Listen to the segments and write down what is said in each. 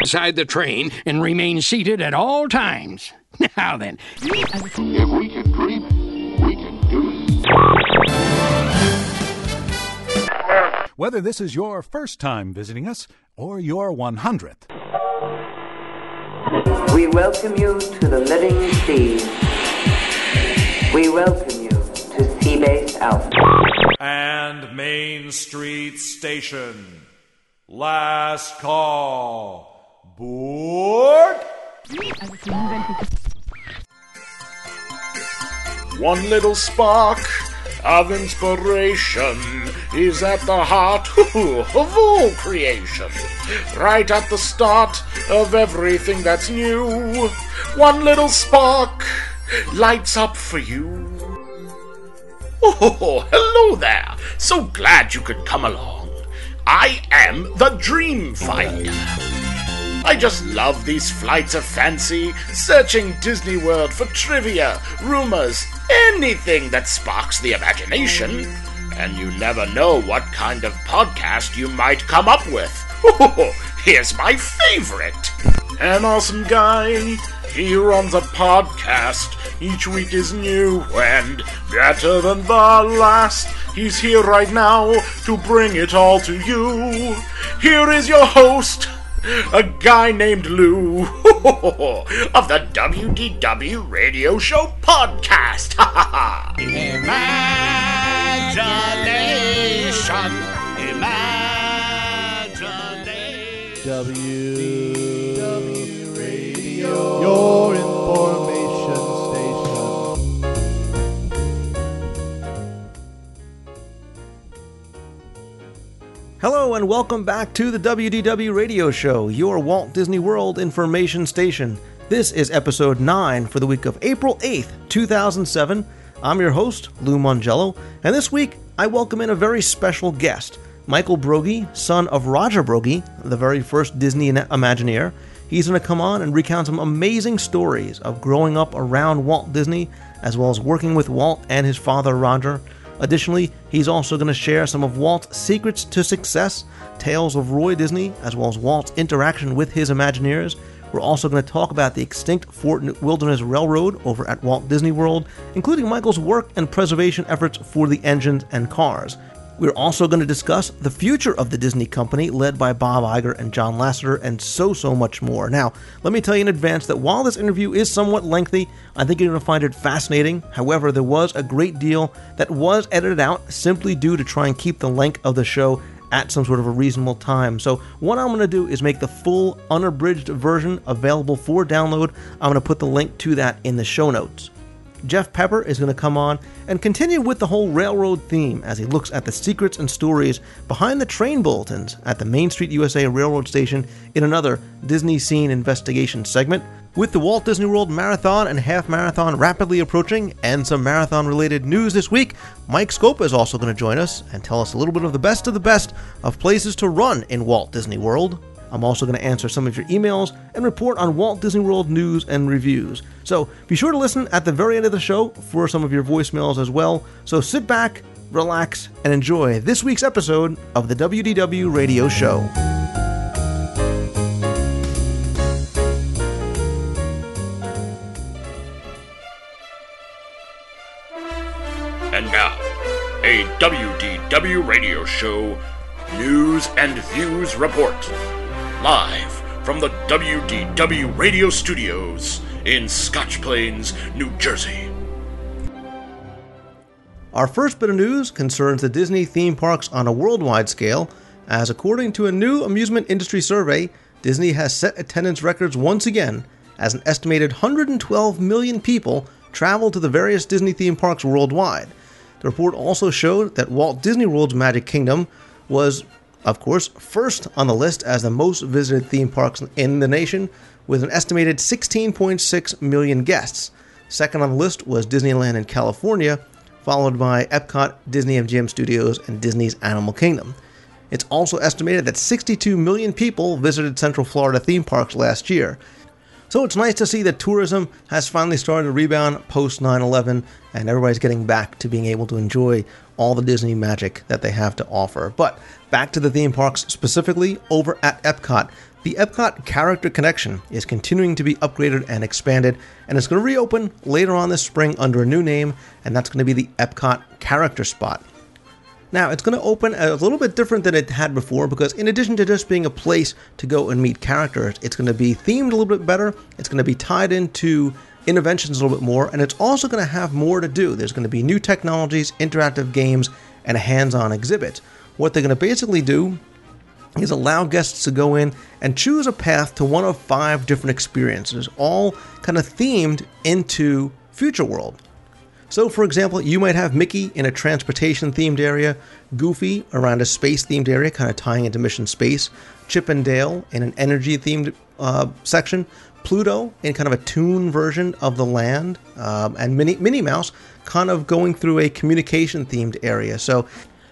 inside the train and remain seated at all times. Now then. If we can dream it, we can do it. Whether this is your first time visiting us or your 100th. We welcome you to the living sea. We welcome you to Seabase Alpha. and Main Street Station. Last call. One little spark of inspiration is at the heart of all creation. Right at the start of everything that's new, one little spark lights up for you. Oh, hello there. So glad you could come along. I am the Dream Finder. I just love these flights of fancy, searching Disney World for trivia, rumors, anything that sparks the imagination. And you never know what kind of podcast you might come up with. Oh, here's my favorite. An awesome guy. He runs a podcast. Each week is new and better than the last. He's here right now to bring it all to you. Here is your host, a guy named Lou of the WDW Radio Show podcast. Imagination. Imagination. W w Radio, your Hello and welcome back to the WDW Radio Show, your Walt Disney World information station. This is episode 9 for the week of April 8th, 2007. I'm your host, Lou Mongello, and this week I welcome in a very special guest, Michael Broggie, son of Roger Broggie, the very first Disney Imagineer. He's going to come on and recount some amazing stories of growing up around Walt Disney, as well as working with Walt and his father Roger. Additionally, he's also going to share some of Walt's secrets to success, tales of Roy Disney, as well as Walt's interaction with his Imagineers. We're also going to talk about the extinct Fort Wilderness Railroad over at Walt Disney World, including Michael's work and preservation efforts for the engines and cars. We're also going to discuss the future of the Disney company, led by Bob Iger and John Lasseter, and so, so much more. Now, let me tell you in advance that while this interview is somewhat lengthy, I think you're going to find it fascinating. However, there was a great deal that was edited out simply due to try and keep the length of the show at some sort of a reasonable time. So, what I'm going to do is make the full unabridged version available for download. I'm going to put the link to that in the show notes. Jeff Pepper is going to come on and continue with the whole railroad theme as he looks at the secrets and stories behind the train bulletins at the Main Street USA Railroad Station in another Disney Scene Investigation segment. With the Walt Disney World Marathon and Half Marathon rapidly approaching and some marathon related news this week, Mike Scopa is also going to join us and tell us a little bit of the best of the best of places to run in Walt Disney World. I'm also going to answer some of your emails and report on Walt Disney World news and reviews. So be sure to listen at the very end of the show for some of your voicemails as well. So sit back, relax, and enjoy this week's episode of the WDW Radio Show. And now, a WDW radio show news and views report. Live from the WDW radio studios in Scotch Plains, New Jersey. Our first bit of news concerns the Disney theme parks on a worldwide scale, as according to a new amusement industry survey, Disney has set attendance records once again, as an estimated 112 million people traveled to the various Disney theme parks worldwide. The report also showed that Walt Disney World's Magic Kingdom was, of course, first on the list as the most visited theme parks in the nation, with an estimated 16.6 million guests. Second on the list was Disneyland in California, followed by Epcot, Disney MGM Studios, and Disney's Animal Kingdom. It's also estimated that 62 million people visited Central Florida theme parks last year. So it's nice to see that tourism has finally started to rebound post 9 11 and everybody's getting back to being able to enjoy all the Disney magic that they have to offer. But back to the theme parks specifically, over at Epcot, The Epcot Character Connection is continuing to be upgraded and expanded, and it's going to reopen later on this spring under a new name, and that's going to be the Epcot Character Spot. Now, it's going to open a little bit different than it had before because, in addition to just being a place to go and meet characters, it's going to be themed a little bit better. It's going to be tied into Innoventions a little bit more, and it's also going to have more to do. There's going to be new technologies, interactive games, and a hands on exhibit. What they're going to basically do is allow guests to go in and choose a path to one of five different experiences, all kind of themed into Future World. So, for example, you might have Mickey in a transportation themed area, Goofy around a space themed area, kind of tying into Mission Space, Chip and Dale in an energy themed uh, section, Pluto in kind of a tune version of the land, um, and Minnie, Minnie Mouse kind of going through a communication themed area. So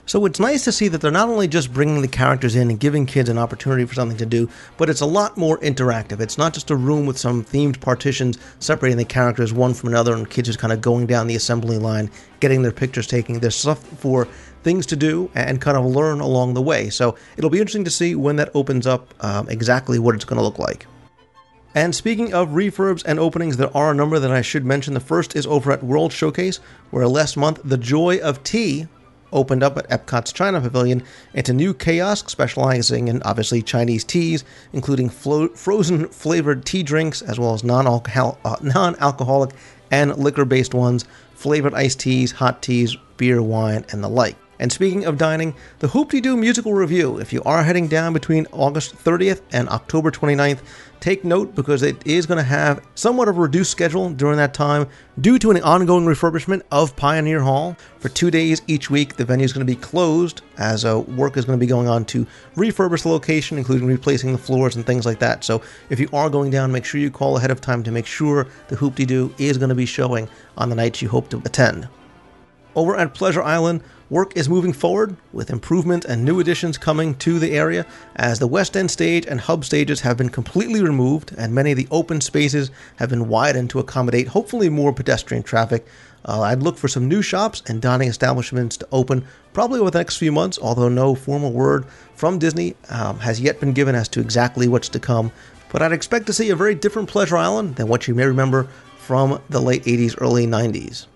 so it's nice to see that they're not only just bringing the characters in and giving kids an opportunity for something to do, but it's a lot more interactive. It's not just a room with some themed partitions separating the characters one from another and kids just kind of going down the assembly line, getting their pictures taken. There's stuff for things to do and kind of learn along the way. So it'll be interesting to see when that opens up um, exactly what it's going to look like. And speaking of refurbs and openings, there are a number that I should mention. The first is over at World Showcase, where last month The Joy of Tea opened up at Epcot's China Pavilion into new kiosk specializing in obviously Chinese teas, including flo- frozen flavored tea drinks as well as uh, non-alcoholic and liquor-based ones, flavored iced teas, hot teas, beer, wine, and the like. And speaking of dining, the Hoop-Dee-Doo musical revue. If you are heading down between August 30th and October 29th, take note because it is going to have somewhat of a reduced schedule during that time due to an ongoing refurbishment of Pioneer Hall. For two days each week, the venue is going to be closed as uh, work is going to be going on to refurbish the location, including replacing the floors and things like that. So if you are going down, make sure you call ahead of time to make sure the Hoop-Dee-Doo is going to be showing on the nights you hope to attend. Over at Pleasure Island, work is moving forward with improvement and new additions coming to the area as the West End stage and hub stages have been completely removed and many of the open spaces have been widened to accommodate hopefully more pedestrian traffic. Uh, I'd look for some new shops and dining establishments to open probably over the next few months, although no formal word from Disney um, has yet been given as to exactly what's to come. But I'd expect to see a very different Pleasure Island than what you may remember from the late 80s, early 90s.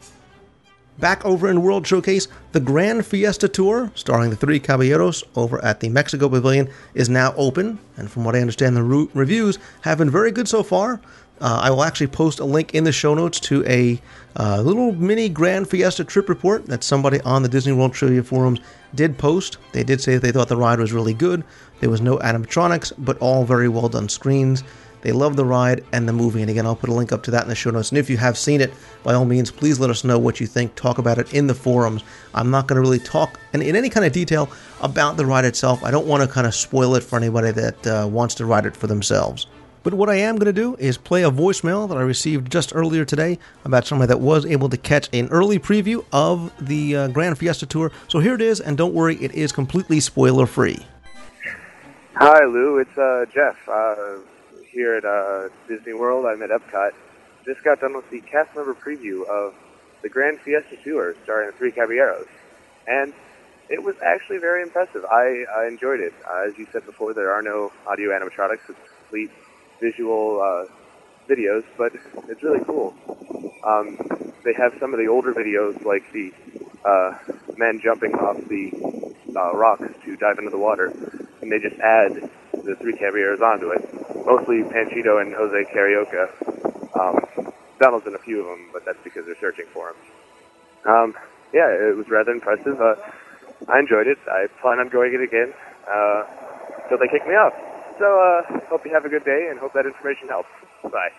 Back over in World Showcase, the Grand Fiesta Tour, starring the three Caballeros over at the Mexico Pavilion, is now open. And from what I understand, the re- reviews have been very good so far. Uh, I will actually post a link in the show notes to a uh, little mini Grand Fiesta trip report that somebody on the Disney World Trivia forums did post. They did say they thought the ride was really good. There was no animatronics, but all very well done screens. They love the ride and the movie. And again, I'll put a link up to that in the show notes. And if you have seen it, by all means, please let us know what you think. Talk about it in the forums. I'm not going to really talk in, in any kind of detail about the ride itself. I don't want to kind of spoil it for anybody that uh, wants to ride it for themselves. But what I am going to do is play a voicemail that I received just earlier today about somebody that was able to catch an early preview of the uh, Grand Fiesta Tour. So here it is, and don't worry, it is completely spoiler free. Hi, Lou. It's uh, Jeff. Uh, here at uh, Disney World. I'm at Epcot. Just got done with the cast member preview of the Grand Fiesta Tour starring the Three Caballeros. And it was actually very impressive. I, I enjoyed it. Uh, as you said before, there are no audio animatronics. It's complete visual uh, videos, but it's really cool. Um, they have some of the older videos, like the uh, men jumping off the uh, rocks to dive into the water, and they just add the three caballeros onto it. Mostly Panchito and Jose Carioca. Um, Donald's in a few of them, but that's because they're searching for him. Um, yeah, it was rather impressive. Uh, I enjoyed it. I plan on going it again uh, until they kick me off. So, uh, hope you have a good day and hope that information helps. Bye.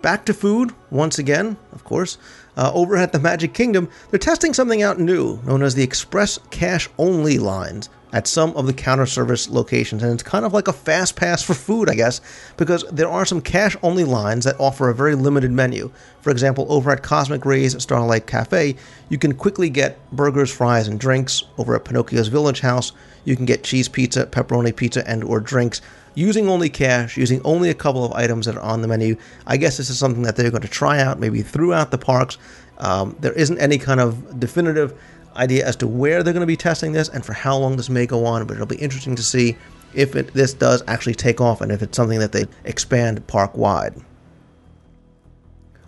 Back to food, once again, of course. Uh, over at the Magic Kingdom, they're testing something out new known as the Express Cash Only lines at some of the counter service locations. And it's kind of like a fast pass for food, I guess, because there are some cash only lines that offer a very limited menu. For example, over at Cosmic Rays Starlight Cafe, you can quickly get burgers, fries, and drinks. Over at Pinocchio's Village House, you can get cheese pizza, pepperoni pizza, and or drinks using only cash, using only a couple of items that are on the menu. I guess this is something that they're going to try out maybe throughout the parks. Um, there isn't any kind of definitive idea as to where they're going to be testing this and for how long this may go on, but it'll be interesting to see if it, this does actually take off and if it's something that they expand park wide.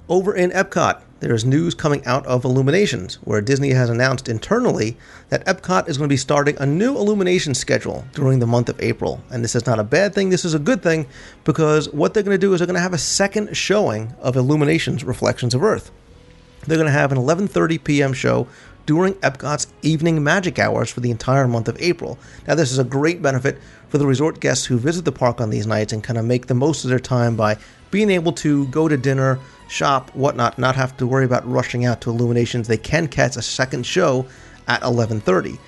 Over in Epcot, there is news coming out of Illuminations, where Disney has announced internally that Epcot is going to be starting a new illumination schedule during the month of April. And this is not a bad thing, this is a good thing, because what they're going to do is they're going to have a second showing of Illuminations Reflections of Earth. They're going to have an 11:30 p.m. show during Epcot's evening magic hours for the entire month of April. Now, this is a great benefit for the resort guests who visit the park on these nights and kind of make the most of their time by being able to go to dinner, shop, whatnot, not have to worry about rushing out to Illuminations. They can catch a second show at 11:30.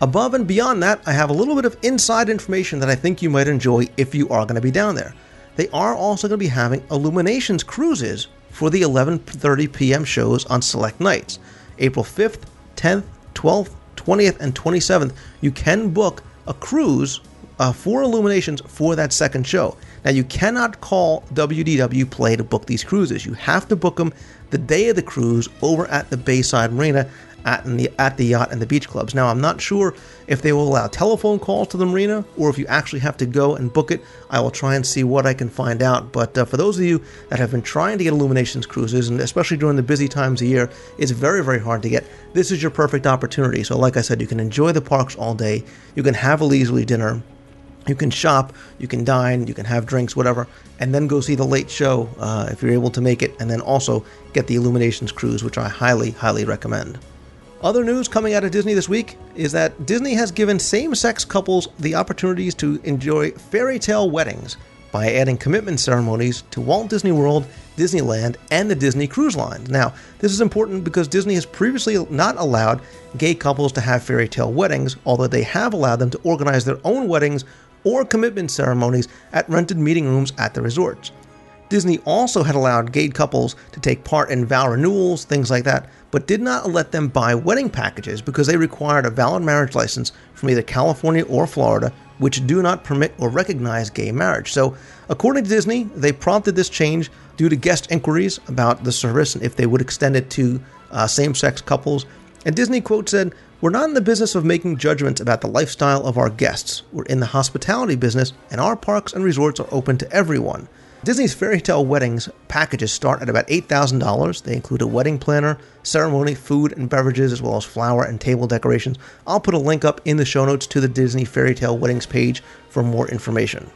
Above and beyond that, I have a little bit of inside information that I think you might enjoy if you are going to be down there. They are also going to be having Illuminations cruises for the 11:30 p.m. shows on select nights. April 5th, 10th, 12th, 20th, and 27th, you can book a cruise uh, for Illuminations for that second show. Now, you cannot call WDW Play to book these cruises. You have to book them the day of the cruise over at the Bayside Marina at the, at the yacht and the beach clubs. Now, I'm not sure if they will allow telephone calls to the marina or if you actually have to go and book it. I will try and see what I can find out. But uh, for those of you that have been trying to get Illuminations cruises, and especially during the busy times of year, it's very, very hard to get. This is your perfect opportunity. So, like I said, you can enjoy the parks all day, you can have a leisurely dinner. You can shop, you can dine, you can have drinks, whatever, and then go see the late show uh, if you're able to make it, and then also get the Illuminations cruise, which I highly, highly recommend. Other news coming out of Disney this week is that Disney has given same sex couples the opportunities to enjoy fairy tale weddings by adding commitment ceremonies to Walt Disney World, Disneyland, and the Disney Cruise Lines. Now, this is important because Disney has previously not allowed gay couples to have fairy tale weddings, although they have allowed them to organize their own weddings or commitment ceremonies at rented meeting rooms at the resorts. Disney also had allowed gay couples to take part in vow renewals, things like that, but did not let them buy wedding packages because they required a valid marriage license from either California or Florida, which do not permit or recognize gay marriage. So, according to Disney, they prompted this change due to guest inquiries about the service and if they would extend it to uh, same sex couples. And Disney, quote, said, We're not in the business of making judgments about the lifestyle of our guests. We're in the hospitality business, and our parks and resorts are open to everyone. Disney's fairy tale weddings packages start at about $8,000. They include a wedding planner, ceremony, food and beverages, as well as flower and table decorations. I'll put a link up in the show notes to the Disney fairy tale weddings page for more information.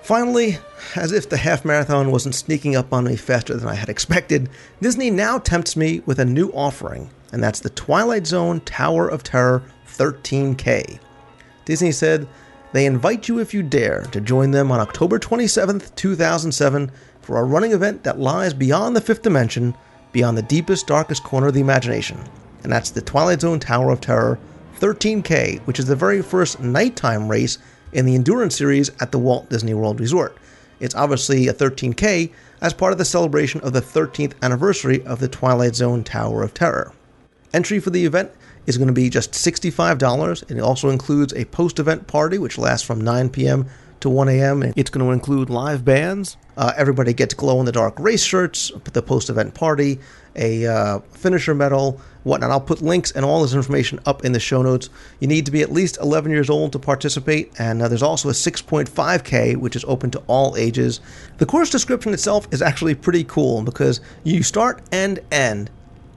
Finally, as if the half marathon wasn't sneaking up on me faster than I had expected, Disney now tempts me with a new offering, and that's the Twilight Zone Tower of Terror 13K. Disney said they invite you, if you dare, to join them on October 27th, 2007, for a running event that lies beyond the fifth dimension, beyond the deepest, darkest corner of the imagination. And that's the Twilight Zone Tower of Terror 13K, which is the very first nighttime race in the Endurance series at the Walt Disney World Resort. It's obviously a 13K as part of the celebration of the 13th anniversary of the Twilight Zone Tower of Terror. Entry for the event is going to be just $65, and it also includes a post event party, which lasts from 9 p.m. to 1 a.m. And it's going to include live bands. Uh, everybody gets glow in the dark race shirts, the post event party, a uh, finisher medal, whatnot. I'll put links and all this information up in the show notes. You need to be at least 11 years old to participate, and uh, there's also a 6.5K, which is open to all ages. The course description itself is actually pretty cool because you start and end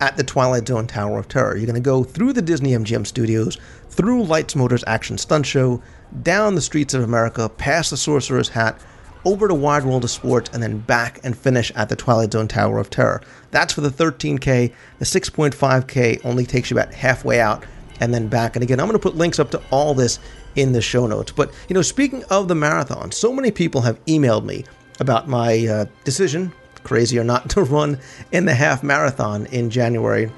at the Twilight Zone Tower of Terror. You're going to go through the Disney MGM studios, through Lights Motors Action Stunt Show, down the streets of America, past the Sorcerer's Hat, over to Wide World of Sports, and then back and finish at the Twilight Zone Tower of Terror. That's for the 13K. The 6.5K only takes you about halfway out and then back. And again, I'm going to put links up to all this in the show notes. But, you know, speaking of the marathon, so many people have emailed me about my uh, decision, crazy or not, to run in the half marathon in January.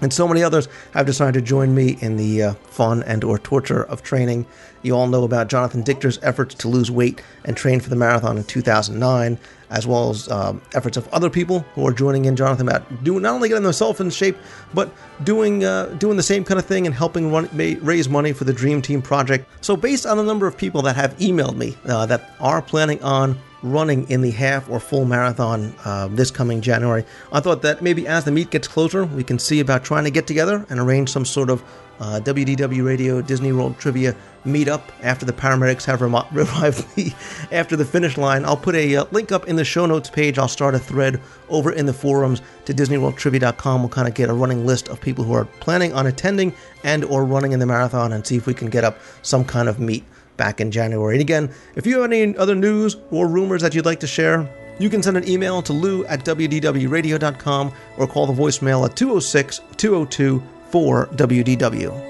And so many others have decided to join me in the uh, fun and or torture of training. You all know about Jonathan Dichter's efforts to lose weight and train for the marathon in 2009, as well as um, efforts of other people who are joining in Jonathan about doing not only getting themselves in shape, but doing uh, doing the same kind of thing and helping run, raise money for the Dream Team project. So, based on the number of people that have emailed me uh, that are planning on running in the half or full marathon uh, this coming January. I thought that maybe as the meet gets closer, we can see about trying to get together and arrange some sort of uh, WDW Radio Disney World Trivia meetup after the paramedics have remo- arrived the, after the finish line. I'll put a uh, link up in the show notes page. I'll start a thread over in the forums to DisneyWorldTrivia.com. We'll kind of get a running list of people who are planning on attending and or running in the marathon and see if we can get up some kind of meet back in January. And again, if you have any other news or rumors that you'd like to share, you can send an email to lou at wdwradio.com or call the voicemail at 206 202 4WDW.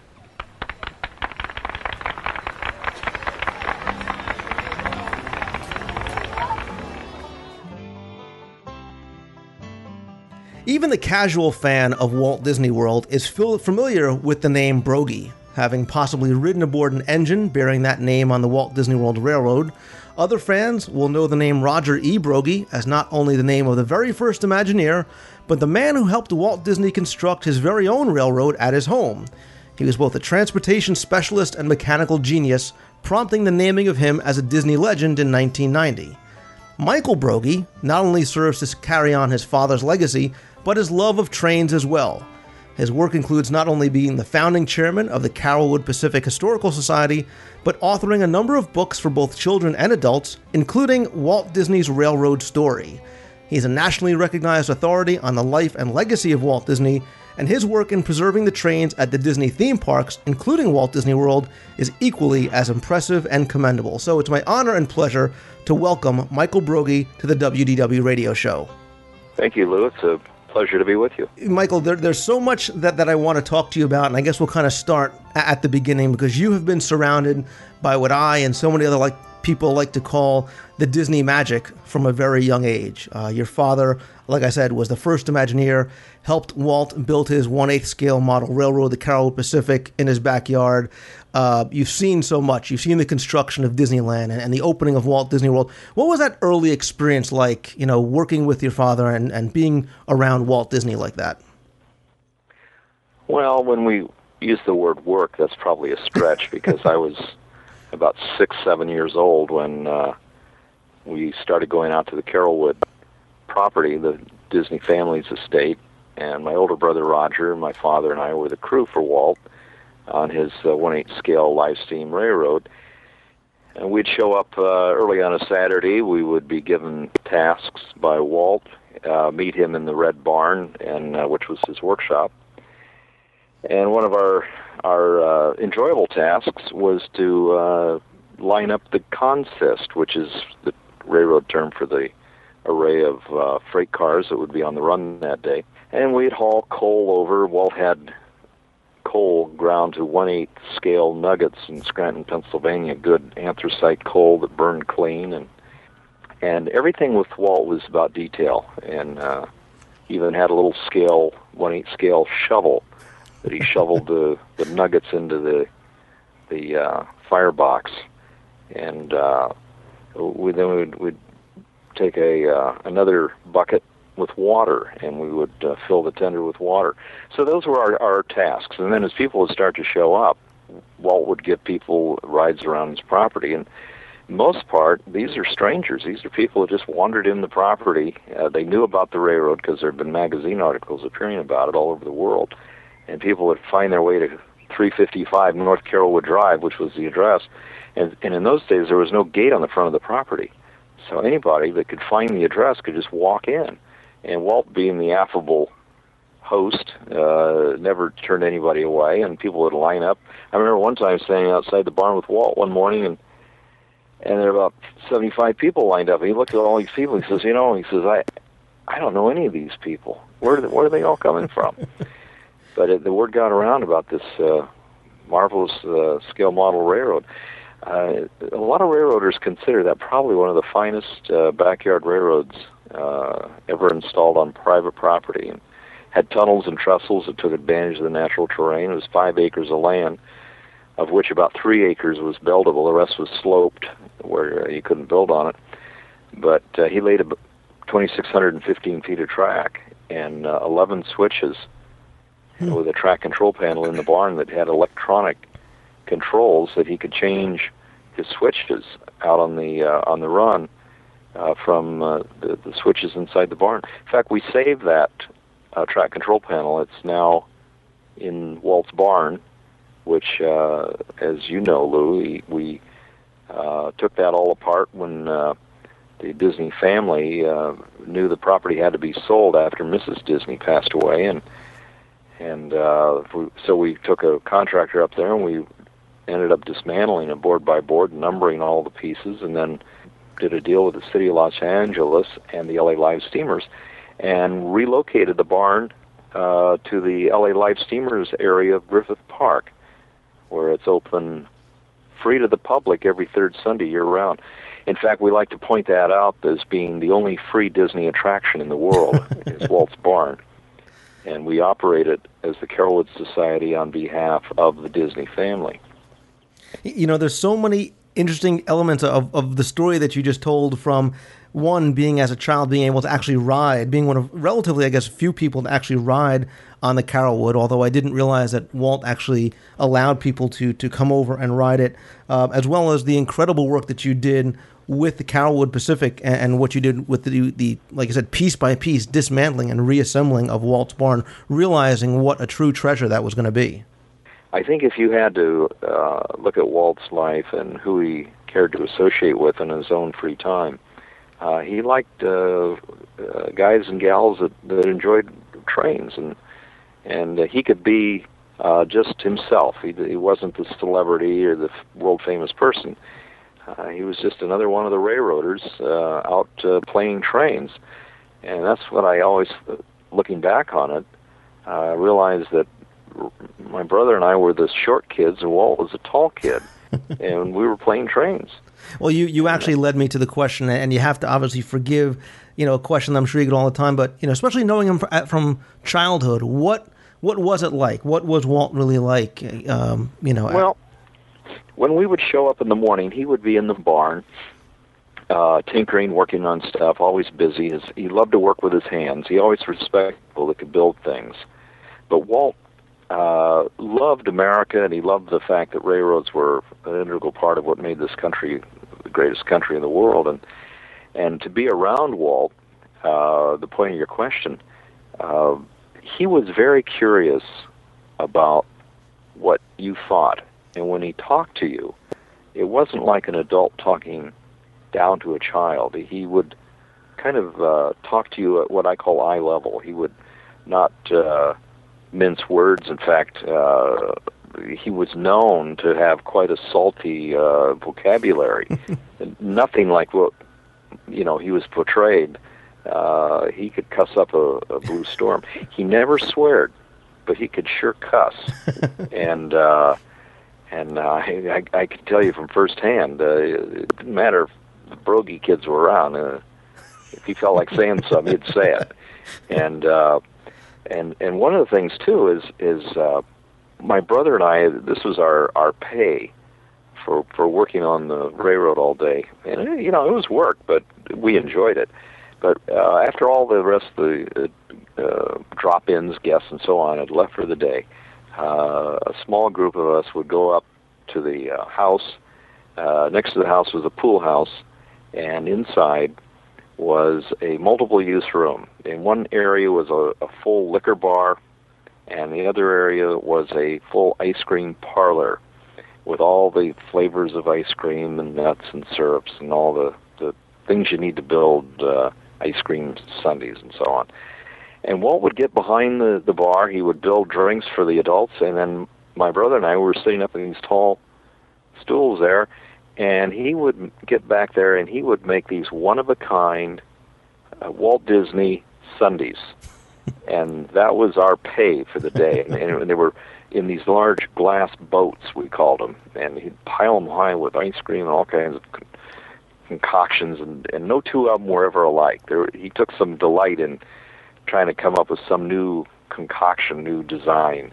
Even the casual fan of Walt Disney World is familiar with the name Broggie, having possibly ridden aboard an engine bearing that name on the Walt Disney World Railroad. Other fans will know the name Roger E. Broggie as not only the name of the very first Imagineer, but the man who helped Walt Disney construct his very own railroad at his home. He was both a transportation specialist and mechanical genius, prompting the naming of him as a Disney legend in 1990. Michael Broggie not only serves to carry on his father's legacy, but his love of trains as well. His work includes not only being the founding chairman of the Carolwood Pacific Historical Society, but authoring a number of books for both children and adults, including Walt Disney's Railroad Story. He's a nationally recognized authority on the life and legacy of Walt Disney, and his work in preserving the trains at the Disney theme parks, including Walt Disney World, is equally as impressive and commendable. So it's my honor and pleasure to welcome Michael Broggie to the WDW radio show. Thank you, Lou. It's a pleasure to be with you. Michael, there, there's so much that, that I want to talk to you about, and I guess we'll kind of start at the beginning because you have been surrounded by what I and so many other like people like to call the Disney magic from a very young age. Uh, your father, like I said, was the first Imagineer, helped Walt build his 1 8 scale model railroad, the Carol Pacific, in his backyard. Uh, you've seen so much. You've seen the construction of Disneyland and, and, the opening of Walt Disney World. What was that early experience like, you know, working with your father and, and being around Walt Disney like that? Well, when we use the word work, that's probably a stretch because I was about six, seven years old when uh, we started going out to the Carolwood property, the Disney family's estate, and my older brother Roger, my father, and I were the crew for Walt on his uh, 1 8 scale live steam railroad. And we'd show up uh, early on a Saturday. We would be given tasks by Walt, uh, meet him in the Red Barn, and uh, which was his workshop. And one of our our uh, enjoyable tasks was to uh, line up the consist, which is the railroad term for the array of uh, freight cars that would be on the run that day. And we'd haul coal over. Walt had coal ground to one eighth scale nuggets in Scranton, Pennsylvania, good anthracite coal that burned clean and and everything with Walt was about detail and uh even had a little scale one eighth scale shovel that he shoveled the, the nuggets into the the uh firebox. And uh we then we'd, we'd take a uh, another bucket with water, and we would uh, fill the tender with water. So those were our, our tasks. And then as people would start to show up, Walt would give people rides around his property. And most part, these are strangers. These are people who just wandered in the property. Uh, they knew about the railroad because there had been magazine articles appearing about it all over the world. And people would find their way to 355 North Carolwood Drive, which was the address. And, and in those days, there was no gate on the front of the property. So anybody that could find the address could just walk in and Walt, being the affable host, uh, never turned anybody away, and people would line up. I remember one time standing outside the barn with Walt one morning, and and there were about seventy-five people lined up. And he looked at all these people. He says, "You know," he says, "I, I don't know any of these people. Where, where are they all coming from?" but it, the word got around about this uh, marvelous uh, scale model railroad. Uh, a lot of railroaders consider that probably one of the finest uh, backyard railroads uh, ever installed on private property. And had tunnels and trestles that took advantage of the natural terrain. It was five acres of land, of which about three acres was buildable. The rest was sloped, where uh, you couldn't build on it. But uh, he laid a 2,615 feet of track and uh, 11 switches Hmm. with a track control panel in the barn that had electronic controls that he could change his switches out on the uh, on the run uh, from uh, the, the switches inside the barn. In fact, we saved that uh, track control panel. It's now in Walt's barn, which, uh, as you know, Lou, we, uh, took that all apart when uh, the Disney family knew the property had to be sold after Mrs. Disney passed away, and and we, so we took a contractor up there and we ended up dismantling it board by board, numbering all the pieces, and then did a deal with the city of Los Angeles and the LA Live Steamers, and relocated the barn uh, to the LA Live Steamers area of Griffith Park, where it's open free to the public every third Sunday year round. In fact, we like to point that out as being the only free Disney attraction in the world is Walt's Barn. And we operate it as the Carolwood Society on behalf of the Disney family. You know, there's so many interesting elements of, of the story that you just told from one being as a child being able to actually ride, being one of relatively, I guess, few people to actually ride on the Carolwood. Although I didn't realize that Walt actually allowed people to to come over and ride it, uh, as well as the incredible work that you did with the Carolwood Pacific and, and what you did with the the like I said, piece by piece dismantling and reassembling of Walt's barn, realizing what a true treasure that was going to be. I think if you had to uh, look at Walt's life and who he cared to associate with in his own free time, uh, he liked uh, uh, guys and gals that, that enjoyed trains, and and uh, he could be uh, just himself. He, he wasn't the celebrity or the world famous person. Uh, he was just another one of the railroaders uh, out uh, playing trains, and that's what I always, uh, looking back on it, uh, realized that my brother and I were the short kids, and Walt was a tall kid, and we were playing trains. Well, you, you actually led me to the question, and you have to obviously forgive, you know, a question I'm sure you get all the time, but you know, especially knowing him from childhood, what what was it like? What was Walt really like? Um, you know, Well, when we would show up in the morning, he would be in the barn, uh, tinkering, working on stuff, always busy. His, he loved to work with his hands. He always respected people that could build things. But Walt uh, loved America, and he loved the fact that railroads were an integral part of what made this country the greatest country in the world. And and to be around Walt, uh, the point of your question, uh, he was very curious about what you thought, and when he talked to you, it wasn't like an adult talking down to a child. He would kind of uh, talk to you at what I call eye level. He would not uh, mince words. In fact, uh, he was known to have quite a salty uh, vocabulary. Nothing like what you know he was portrayed. Uh, he could cuss up a, a blue storm. He never sweared, but he could sure cuss. and uh, and uh, I, I can tell you from firsthand, uh, it didn't matter if the Broggie kids were around. Uh, if he felt like saying something, he'd say it. And uh, and and one of the things too is is uh, my brother and I. This was our our pay for for working on the railroad all day, and uh, you know it was work, but we enjoyed it. But uh, after all the rest of the uh, uh, drop-ins, guests, and so on had left for the day, uh, a small group of us would go up to the uh, house. Uh, next to the house was a pool house, and inside was a multiple-use room. In one area was a, a full liquor bar, and the other area was a full ice cream parlor with all the flavors of ice cream and nuts and syrups and all the, the things you need to build uh, ice cream sundaes and so on. And Walt would get behind the, the bar. He would build drinks for the adults, and then my brother and I were sitting up in these tall stools there, and he would get back there and he would make these one of a kind uh, Walt Disney Sundaes, and that was our pay for the day. and, and they were in these large glass boats, we called them, and he'd pile them high with ice cream and all kinds of con- concoctions, and, and no two of them were ever alike. There, he took some delight in trying to come up with some new concoction, new design.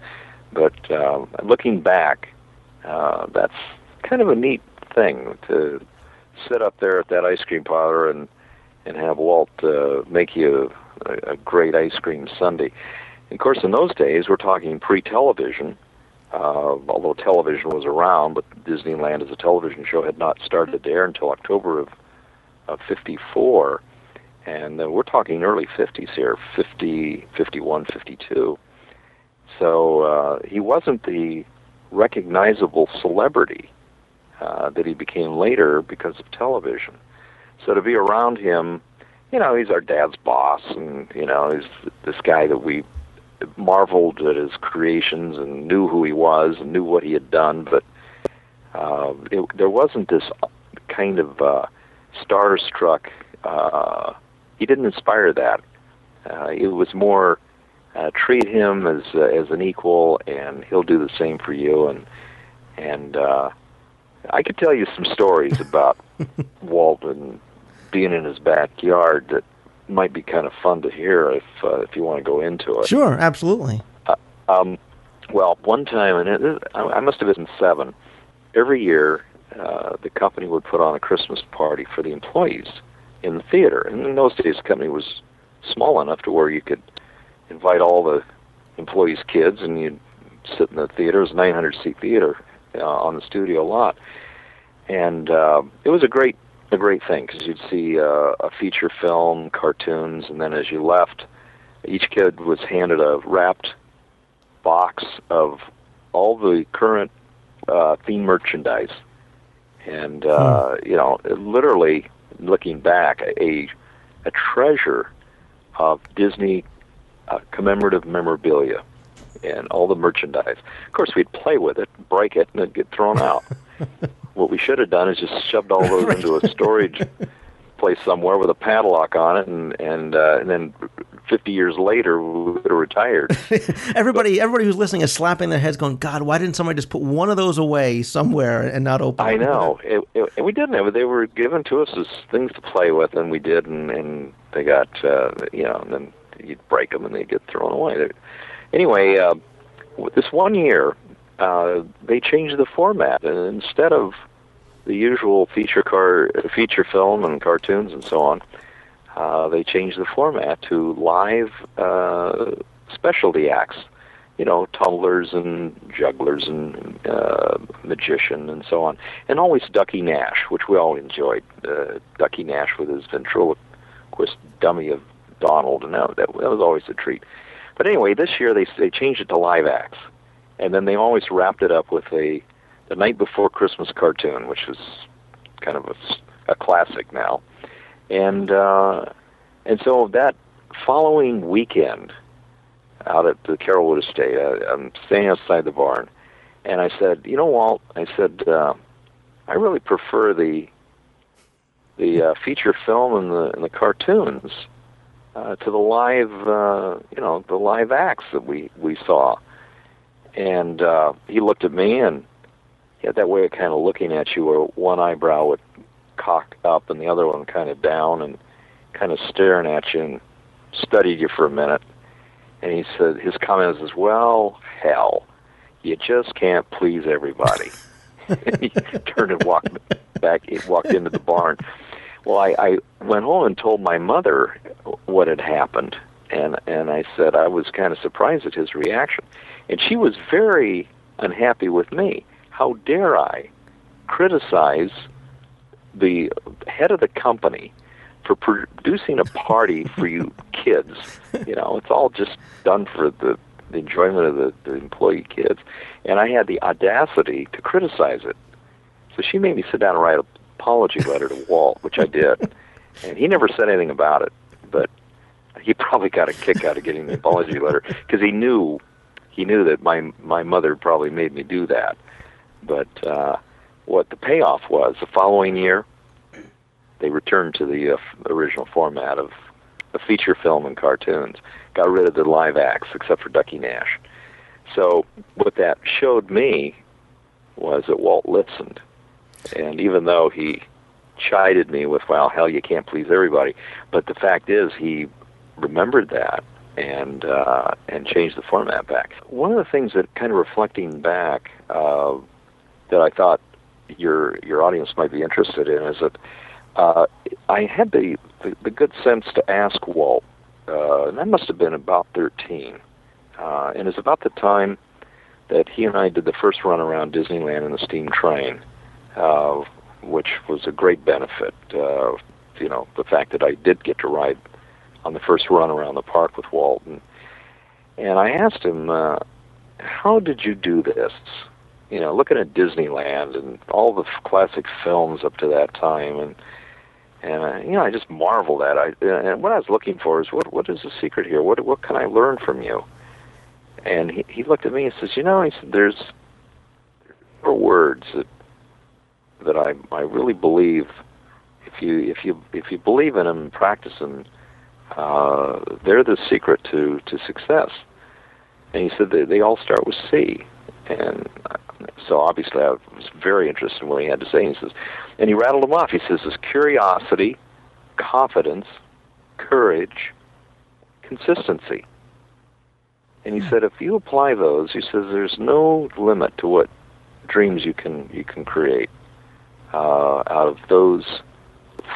But uh, looking back, uh, that's kind of a neat thing to sit up there at that ice cream parlor and and have Walt uh, make you a, a great ice cream sundae. And of course, in those days, we're talking pre-television. Uh, although television was around, but Disneyland as a television show had not started to air until October of of '54, and uh, we're talking early '50s here, 50, 51, 52. So uh, he wasn't the recognizable celebrity uh, that he became later because of television. So to be around him, you know, he's our dad's boss, and you know, he's this guy that we marveled at his creations and knew who he was and knew what he had done, but uh, it, there wasn't this kind of uh, starstruck. Uh, he didn't inspire that. Uh, it was more uh, treat him as uh, as an equal, and he'll do the same for you. And and uh, I could tell you some stories about Walton being in his backyard that might be kind of fun to hear if uh, if you want to go into it. Sure, absolutely. Um, well, one time, and it, I I must have been seven. Every year, uh, the company would put on a Christmas party for the employees in the theater. And in those days, the company was small enough to where you could invite all the employees' kids, and you'd sit in the theater. It was a 900 seat theater uh, on the studio a lot, and uh, it was a great a great thing because you'd see uh, a feature film, cartoons, and then as you left, each kid was handed a wrapped box of all the current uh, theme merchandise, and uh, you know, literally looking back, a a treasure of Disney uh, commemorative memorabilia and all the merchandise. Of course, we'd play with it, break it, and it'd get thrown out. what we should have done is just shoved all those into a storage place somewhere with a padlock on it, and and uh, and then 50 years later we would have retired. everybody, everybody who's listening is slapping their heads, going, "God, why didn't somebody just put one of those away somewhere and not open?" It? I know, it, it, and we didn't have it. They were given to us as things to play with, and we did, and, and they got uh, you know, and then you'd break them and they'd get thrown away. They're, anyway, uh, this one year, uh, they changed the format, and instead of the usual feature car, feature film and cartoons and so on, uh, they changed the format to live uh, specialty acts. You know, tumblers and jugglers and uh, magician and so on, and always Ducky Nash, which we all enjoyed. Uh, Ducky Nash with his ventriloquist dummy of Donald, and that, that was always a treat. But anyway, this year they they changed it to live acts, and then they always wrapped it up with a the night before Christmas cartoon, which is kind of a, a classic now, and uh, and so that following weekend out at the Carolwood Estate, I, I'm staying outside the barn, and I said, you know, Walt, I said, uh, I really prefer the the uh, feature film and the and the cartoons uh, to the live, uh, you know, the live acts that we we saw. And uh, he looked at me, and he had that way of kind of looking at you, where one eyebrow would cock up and the other one kind of down, and kind of staring at you, and studied you for a minute. And he said, his comment was, "Well, hell, you just can't please everybody." he turned and walked back, He walked into the barn. Well, I, I went home and told my mother what had happened, and and I said I was kind of surprised at his reaction, and she was very unhappy with me. How dare I criticize the head of the company for producing a party for you kids? You know, it's all just done for the, the enjoyment of the, the employee kids, and I had the audacity to criticize it. So she made me sit down and write a apology letter to Walt, which I did, and he never said anything about it. But he probably got a kick out of getting the apology letter because he knew he knew that my my mother probably made me do that. But uh, what the payoff was the following year, they returned to the uh, original format of a feature film and cartoons. Got rid of the live acts except for Ducky Nash. So what that showed me was that Walt listened, and even though he chided me with, "Well, hell, you can't please everybody," but the fact is he remembered that and uh, and changed the format back. One of the things that kind of reflecting back uh, that I thought your your audience might be interested in is that uh, I had the, the the good sense to ask Walt, uh, and that must have been about thirteen, uh, and it's about the time that he and I did the first run around Disneyland in the steam train, uh, which was a great benefit. Uh, you know, the fact that I did get to ride on the first run around the park with Walt, and, I asked him, uh, "How did you do this?" You know, looking at Disneyland and all the classic films up to that time, and and uh, you know, I just marveled at. I and what I was looking for is what what is the secret here? What what can I learn from you? And he he looked at me and says, "You know," he said, "There's there are words that that I I really believe if you if you if you believe in them and practice them." uh, they're the secret to, to success. And he said they, they all start with C. And uh, so obviously I was very interested in what he had to say. And he says, and he rattled them off. He says, "This curiosity, confidence, courage, consistency." And he said, if you apply those, he says, there's no limit to what dreams you can you can create uh, out of those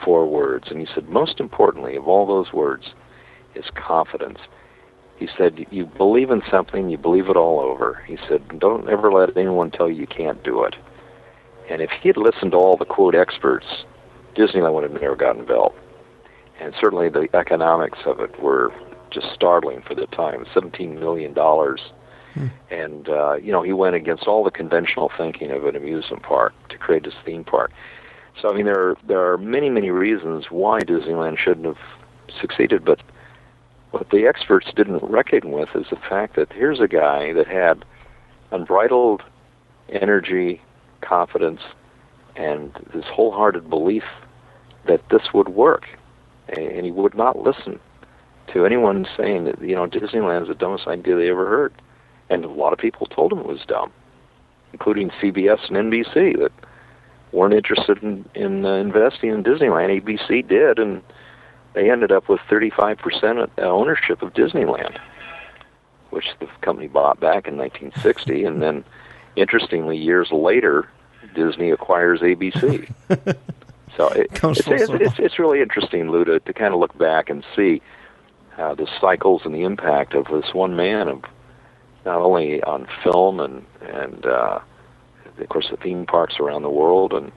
four words. And he said, most importantly, of all those words, is confidence. He said, you believe in something, you believe it all over. He said, don't ever let anyone tell you you can't do it. And if he had listened to all the quote experts, Disneyland would have never gotten built. And certainly the economics of it were just startling for the time. $17 million. Hmm. And, uh, you know, he went against all the conventional thinking of an amusement park to create this theme park. So I mean, there are, there are many many reasons why Disneyland shouldn't have succeeded, but what the experts didn't reckon with is the fact that here's a guy that had unbridled energy, confidence, and this wholehearted belief that this would work, and he would not listen to anyone saying that you know Disneyland is the dumbest idea they ever heard, and a lot of people told him it was dumb, including CBS and NBC that weren't interested in, in uh, investing in Disneyland. ABC did, and they ended up with 35% ownership of Disneyland, which the company bought back in 1960. and then, interestingly, years later, Disney acquires ABC. so it, it's, it's, it's, it's really interesting, Lou, to, to kind of look back and see uh, the cycles and the impact of this one man, of not only on film and and uh, of course the theme parks around the world, and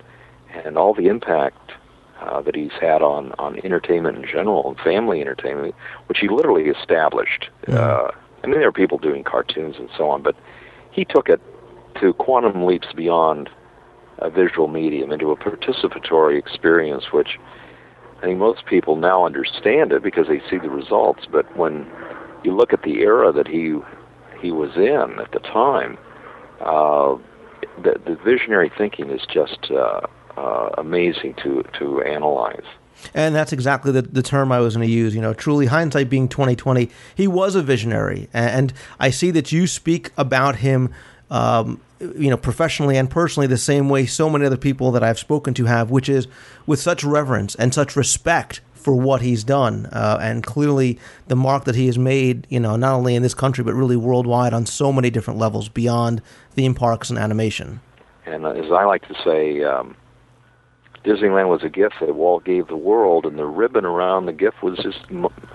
and all the impact uh, that he's had on on entertainment in general and family entertainment, which he literally established. Uh, I mean, there are people doing cartoons and so on, but he took it to quantum leaps beyond a visual medium into a participatory experience, which I think most people now understand it because they see the results. But when you look at the era that he he was in at the time, uh, the, the visionary thinking is just uh, uh, amazing to to analyze. And that's exactly the, the term I was going to use. You know, truly hindsight being twenty twenty, he was a visionary, and I see that you speak about him, um, you know, professionally and personally the same way so many other people that I've spoken to have, which is with such reverence and such respect for what he's done, uh, and clearly the mark that he has made. You know, not only in this country but really worldwide on so many different levels beyond theme parks and animation. And uh, as I like to say, um, Disneyland was a gift that Walt gave the world, and the ribbon around the gift was just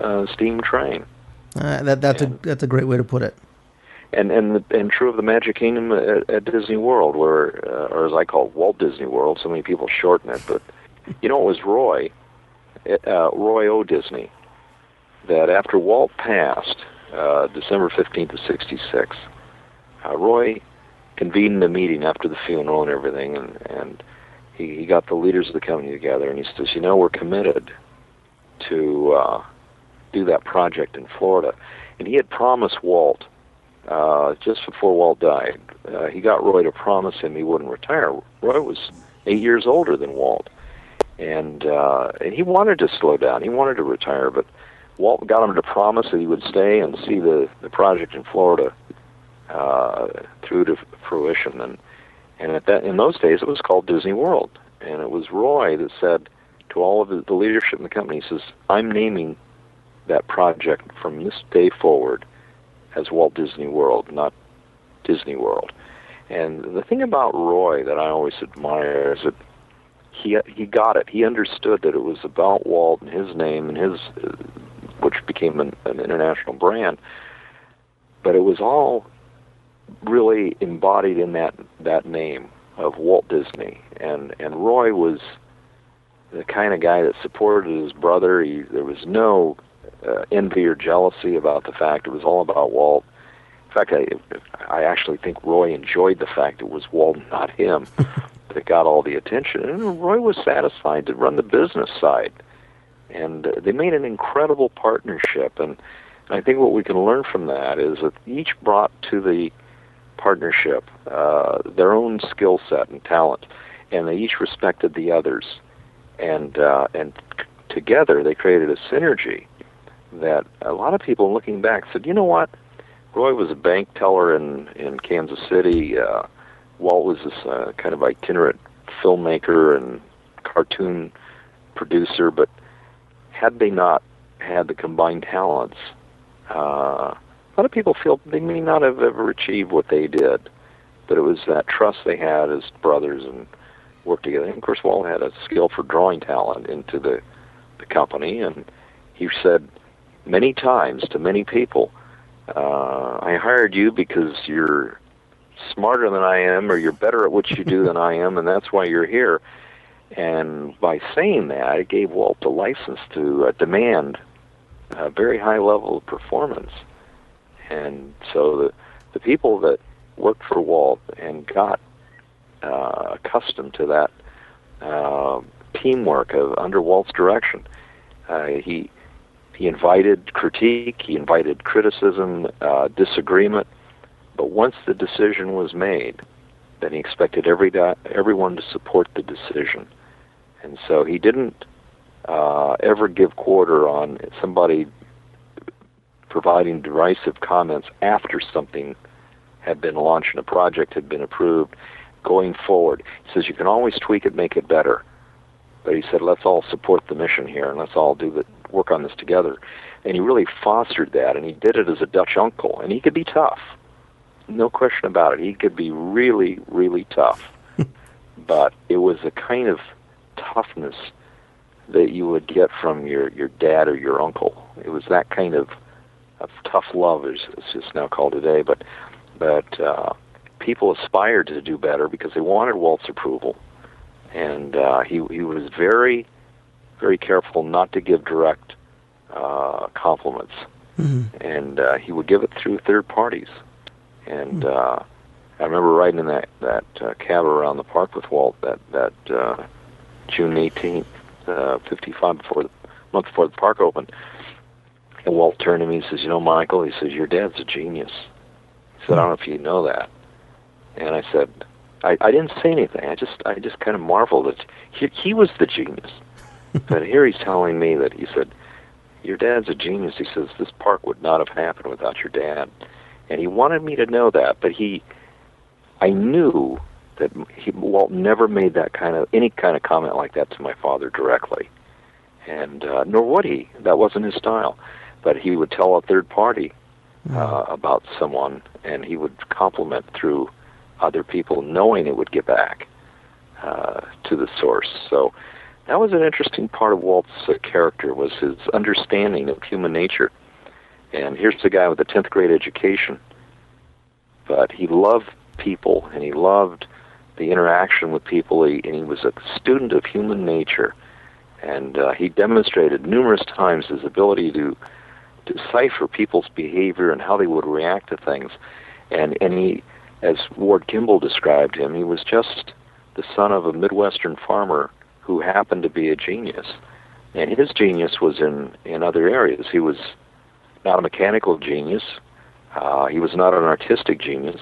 uh, steam train. Uh, that that's a that's a great way to put it. And and and true of the Magic Kingdom at, at Disney World, where uh, or as I call it, Walt Disney World. So many people shorten it, but you know it was Roy, uh, Roy O. Disney, that after Walt passed, uh, December fifteenth of '66, uh, Roy convened a meeting after the funeral and everything, and and he, he got the leaders of the company together, and he says, you know, we're committed to uh, do that project in Florida, and he had promised Walt uh, just before Walt died. Uh, he got Roy to promise him he wouldn't retire. Roy was eight years older than Walt, and uh, and he wanted to slow down. He wanted to retire, but Walt got him to promise that he would stay and see the the project in Florida uh, through to fruition. And and at that in those days, it was called Disney World, and it was Roy that said to all of the, the leadership in the company, he says, "I'm naming that project from this day forward as Walt Disney World, not Disney World." And the thing about Roy that I always admire is that he he got it. He understood that it was about Walt and his name and his, uh, which became an, an international brand. But it was all really embodied in that that name of Walt Disney, and and Roy was the kind of guy that supported his brother. He, there was no uh, envy or jealousy about the fact it was all about Walt. In fact, I, I actually think Roy enjoyed the fact it was Walt, not him, that got all the attention. And Roy was satisfied to run the business side. And uh, they made an incredible partnership. And I think what we can learn from that is that each brought to the partnership uh, their own skill set and talent, and they each respected the others. And, uh, and c- together they created a synergy that a lot of people looking back said, you know what? Roy was a bank teller in in Kansas City. Uh, Walt was this uh, kind of itinerant filmmaker and cartoon producer, but had they not had the combined talents, uh, a lot of people feel they may not have ever achieved what they did. But it was that trust they had as brothers and worked together. And of course, Walt had a skill for drawing talent into the the company, and he said many times to many people, uh, I hired you because you're smarter than I am, or you're better at what you do than I am, and that's why you're here. And by saying that, it gave Walt the license to uh, demand a very high level of performance. And so the the people that worked for Walt and got uh, accustomed to that uh, teamwork of under Walt's direction, uh, he he invited critique, he invited criticism, uh, disagreement, but once the decision was made, then he expected every everyone to support the decision, and so he didn't uh, ever give quarter on somebody providing derisive comments after something had been launched and a project had been approved. Going forward, he says you can always tweak it, make it better. But he said, let's all support the mission here and let's all do the work on this together. And he really fostered that, and he did it as a Dutch uncle. And he could be tough, no question about it. He could be really, really tough. but it was a kind of toughness that you would get from your your dad or your uncle. It was that kind of of tough love, as it's now called today. But but uh, people aspired to do better because they wanted Walt's approval, and uh, he he was very very careful not to give direct uh, compliments, and uh, he would give it through third parties. And uh, I remember riding in that that uh, cab around the park with Walt that that uh, June eighteenth, uh, fifty five before the month before the park opened. And Walt turned to me and says, "You know, Michael," he says, "Your dad's a genius." He said, "I don't know if you know that." And I said, I, I didn't say anything. I just I just kind of marveled that he, he was the genius. but here he's telling me that he said, "Your dad's a genius." He says, "This park would not have happened without your dad." And he wanted me to know that, but he, I knew that he, Walt never made that kind of any kind of comment like that to my father directly, and uh, nor would he. That wasn't his style. But he would tell a third party uh, about someone, and he would compliment through other people, knowing it would get back uh, to the source. So that was an interesting part of Walt's uh, character was his understanding of human nature. And here's the guy with a 10th grade education, but he loved people and he loved the interaction with people. He, and he was a student of human nature, and uh, he demonstrated numerous times his ability to decipher people's behavior and how they would react to things. And and he, as Ward Kimball described him, he was just the son of a Midwestern farmer who happened to be a genius. And his genius was in in other areas. He was not a mechanical genius. Uh, he was not an artistic genius,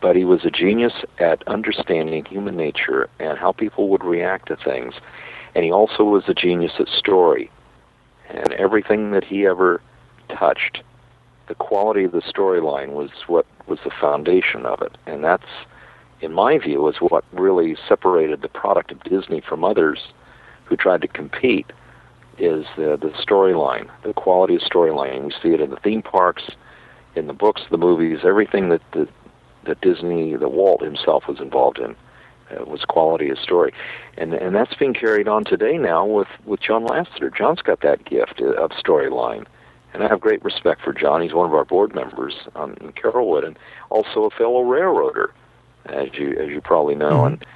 but he was a genius at understanding human nature and how people would react to things. And he also was a genius at story. And everything that he ever touched the quality of the storyline was what was the foundation of it, and that's, in my view, was what really separated the product of Disney from others who tried to compete. Is the the storyline, the quality of storyline. We see it in the theme parks, in the books, the movies, everything that the that Disney, that Walt himself was involved in, uh, was quality of story, and and that's being carried on today now with with John Lasseter. John's got that gift of storyline, and I have great respect for John. He's one of our board members um, in Carolwood, and also a fellow railroader, as you as you probably know, Mm-hmm. and.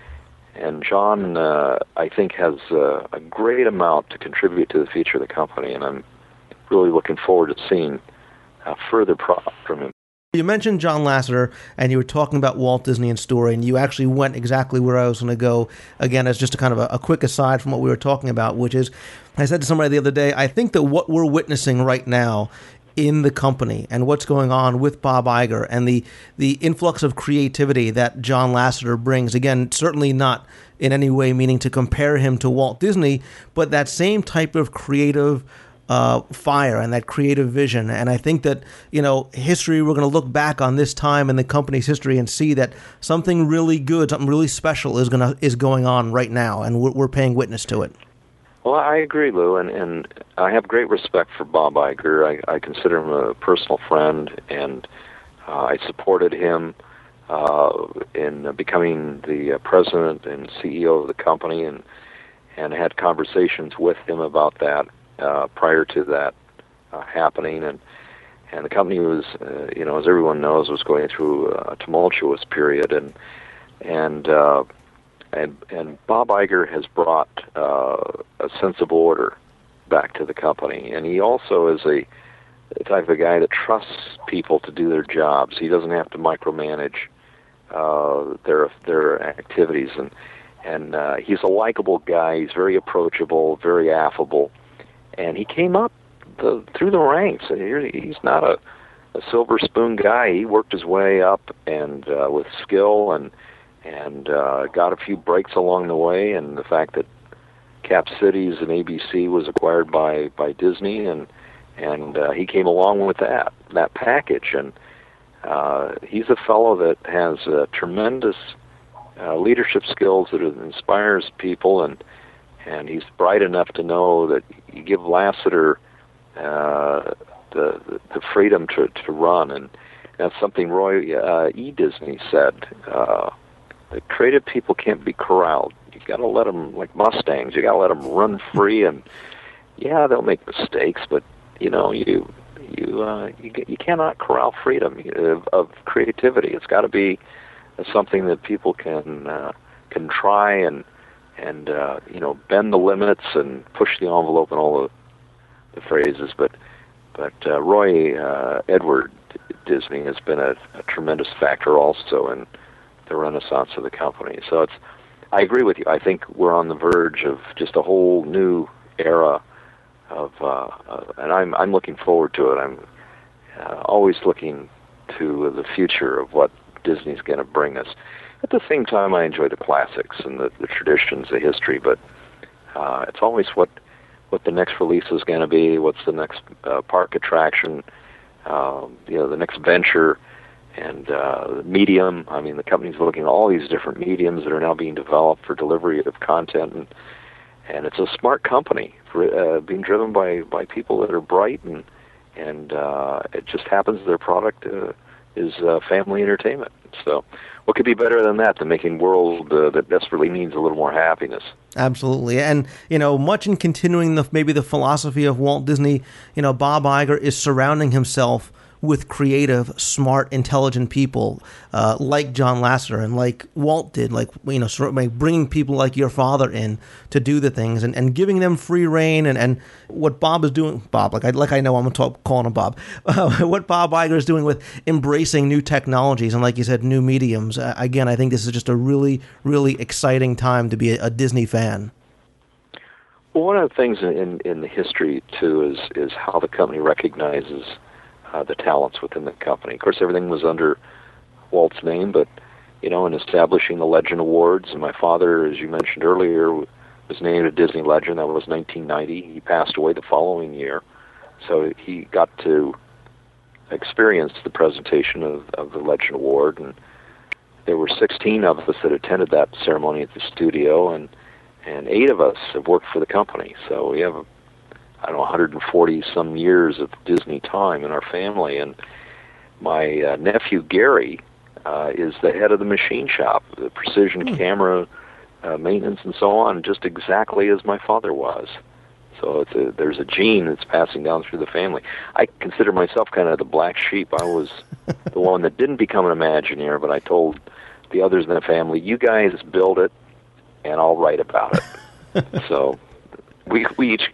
And John, uh, I think, has uh, a great amount to contribute to the future of the company, and I'm really looking forward to seeing further product from him. You mentioned John Lasseter, and you were talking about Walt Disney and story, and you actually went exactly where I was going to go. Again, as just a kind of a, a quick aside from what we were talking about, which is, I said to somebody the other day, I think that what we're witnessing right now in the company and what's going on with Bob Iger and the the influx of creativity that John Lasseter brings. Again, certainly not in any way meaning to compare him to Walt Disney, but that same type of creative uh, fire and that creative vision. And I think that, you know, history, we're going to look back on this time in the company's history and see that something really good, something really special is going to is going on right now, and we're, we're paying witness to it. Well, I agree, Lou, and, and I have great respect for Bob Iger. I, I consider him a personal friend, and uh, I supported him uh, in becoming the uh, president and CEO of the company, and and had conversations with him about that uh, prior to that uh, happening, and and the company was, uh, you know, as everyone knows, was going through a tumultuous period, and and uh, and and Bob Iger has brought uh, a sense of order back to the company, and he also is a the type of guy that trusts people to do their jobs. He doesn't have to micromanage uh, their their activities, and and uh, he's a likable guy. He's very approachable, very affable, and he came up the, through the ranks. He's not a, a silver spoon guy. He worked his way up and uh, with skill and and uh, got a few breaks along the way. And the fact that Cap Cities and ABC was acquired by by Disney, and and uh, he came along with that that package. And uh, he's a fellow that has uh, tremendous uh, leadership skills that inspires people, and and he's bright enough to know that you give Lasseter uh, the, the the freedom to to run, and that's something Roy uh, E. Disney said. Uh, the creative people can't be corralled. You got to let them like Mustangs. You got to let them run free, and yeah, they'll make mistakes, but you know you you uh, you, you cannot corral freedom of, of creativity. It's got to be something that people can uh, can try and and uh, you know bend the limits and push the envelope and all the, the phrases. But but uh, Roy uh, Edward Disney has been a, a tremendous factor also in the renaissance of the company. So it's I agree with you. I think we're on the verge of just a whole new era of, uh, uh, and I'm I'm looking forward to it. I'm uh, always looking to the future of what Disney's going to bring us. At the same time, I enjoy the classics and the, the traditions, the history, but uh, it's always what what the next release is going to be, what's the next uh, park attraction, um, you know, the next venture, and uh, medium. I mean, the company's looking at all these different mediums that are now being developed for delivery of content, and and it's a smart company for uh, being driven by by people that are bright and and uh, it just happens their product uh, is uh, family entertainment. So, what could be better than that? Than making world uh, that desperately needs a little more happiness. Absolutely, and you know, much in continuing the maybe the philosophy of Walt Disney, you know, Bob Iger is surrounding himself with creative, smart, intelligent people uh, like John Lasseter and like Walt did, like you know, sort of bringing people like your father in to do the things and, and giving them free reign and, and what Bob is doing, Bob, like I like I know I'm talk, calling him Bob, uh, what Bob Iger is doing with embracing new technologies and like you said, new mediums. Uh, again, I think this is just a really, really exciting time to be a, a Disney fan. Well, one of the things in in the history too is is how the company recognizes uh, the talents within the company. Of course, everything was under Walt's name, but you know, in establishing the Legend Awards, and my father, as you mentioned earlier, was named a Disney Legend. That was 1990. He passed away the following year, so he got to experienced the presentation of, of the Legend Award, and there were 16 of us that attended that ceremony at the studio, and and eight of us have worked for the company. So we have, I don't know, 140 some years of Disney time in our family, and my uh, nephew Gary uh, is the head of the machine shop, the precision camera uh, maintenance and so on, just exactly as my father was. So it's a, there's a gene that's passing down through the family. I consider myself kind of the black sheep. I was the one that didn't become an Imagineer, but I told the others in the family, "You guys build it, and I'll write about it." so we we each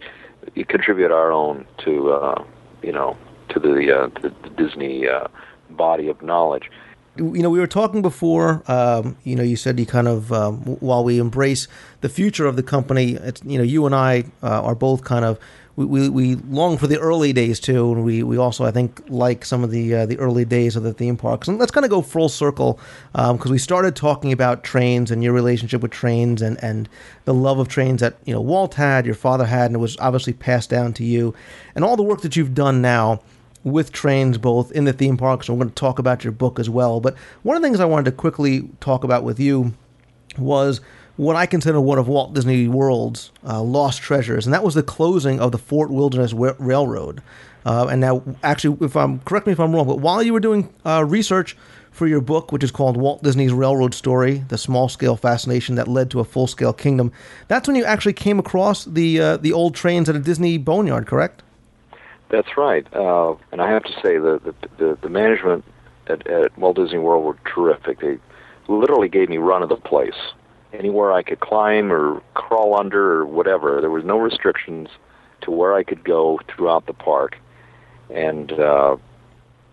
contribute our own to uh, you know to the uh, the, the Disney uh, body of knowledge. You know, we were talking before. Um, you know, you said you kind of um, while we embrace the future of the company, you know, you and I uh, are both kind of we, we, we long for the early days too, and we, we also I think like some of the uh, the early days of the theme parks. And let's kind of go full circle because we started talking about trains and your relationship with trains and, and the love of trains that you know Walt had, your father had, and it was obviously passed down to you, and all the work that you've done now with trains both in the theme parks. And we're going to talk about your book as well. But one of the things I wanted to quickly talk about with you was what I consider one of Walt Disney World's uh, lost treasures, and that was the closing of the Fort Wilderness Wa- Railroad. Uh, and now, actually, if I'm correct me if I'm wrong, but while you were doing uh, research for your book, which is called Walt Disney's Railroad Story: The Small Scale Fascination That Led to a Full Scale Kingdom, that's when you actually came across the uh, the old trains at a Disney boneyard, correct? That's right, uh, and I have to say the the, the, the management at, at Walt Disney World were terrific. They literally gave me run of the place. Anywhere I could climb or crawl under or whatever, there was no restrictions to where I could go throughout the park, and uh,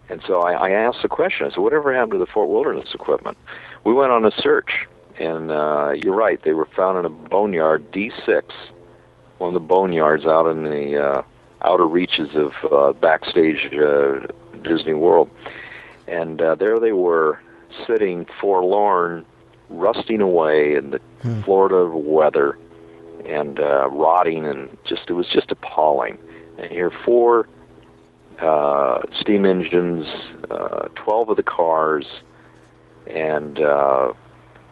and so I, I asked the question. I said, "Whatever happened to the Fort Wilderness equipment?" We went on a search, and uh, you're right. They were found in a boneyard, D6, one of the boneyards out in the uh, outer reaches of uh, backstage uh, Disney World, and uh, there they were, sitting forlorn, rusting away in the Florida weather, and uh, rotting, and just it was just appalling. And here, four uh, steam engines, uh, twelve of the cars, and uh,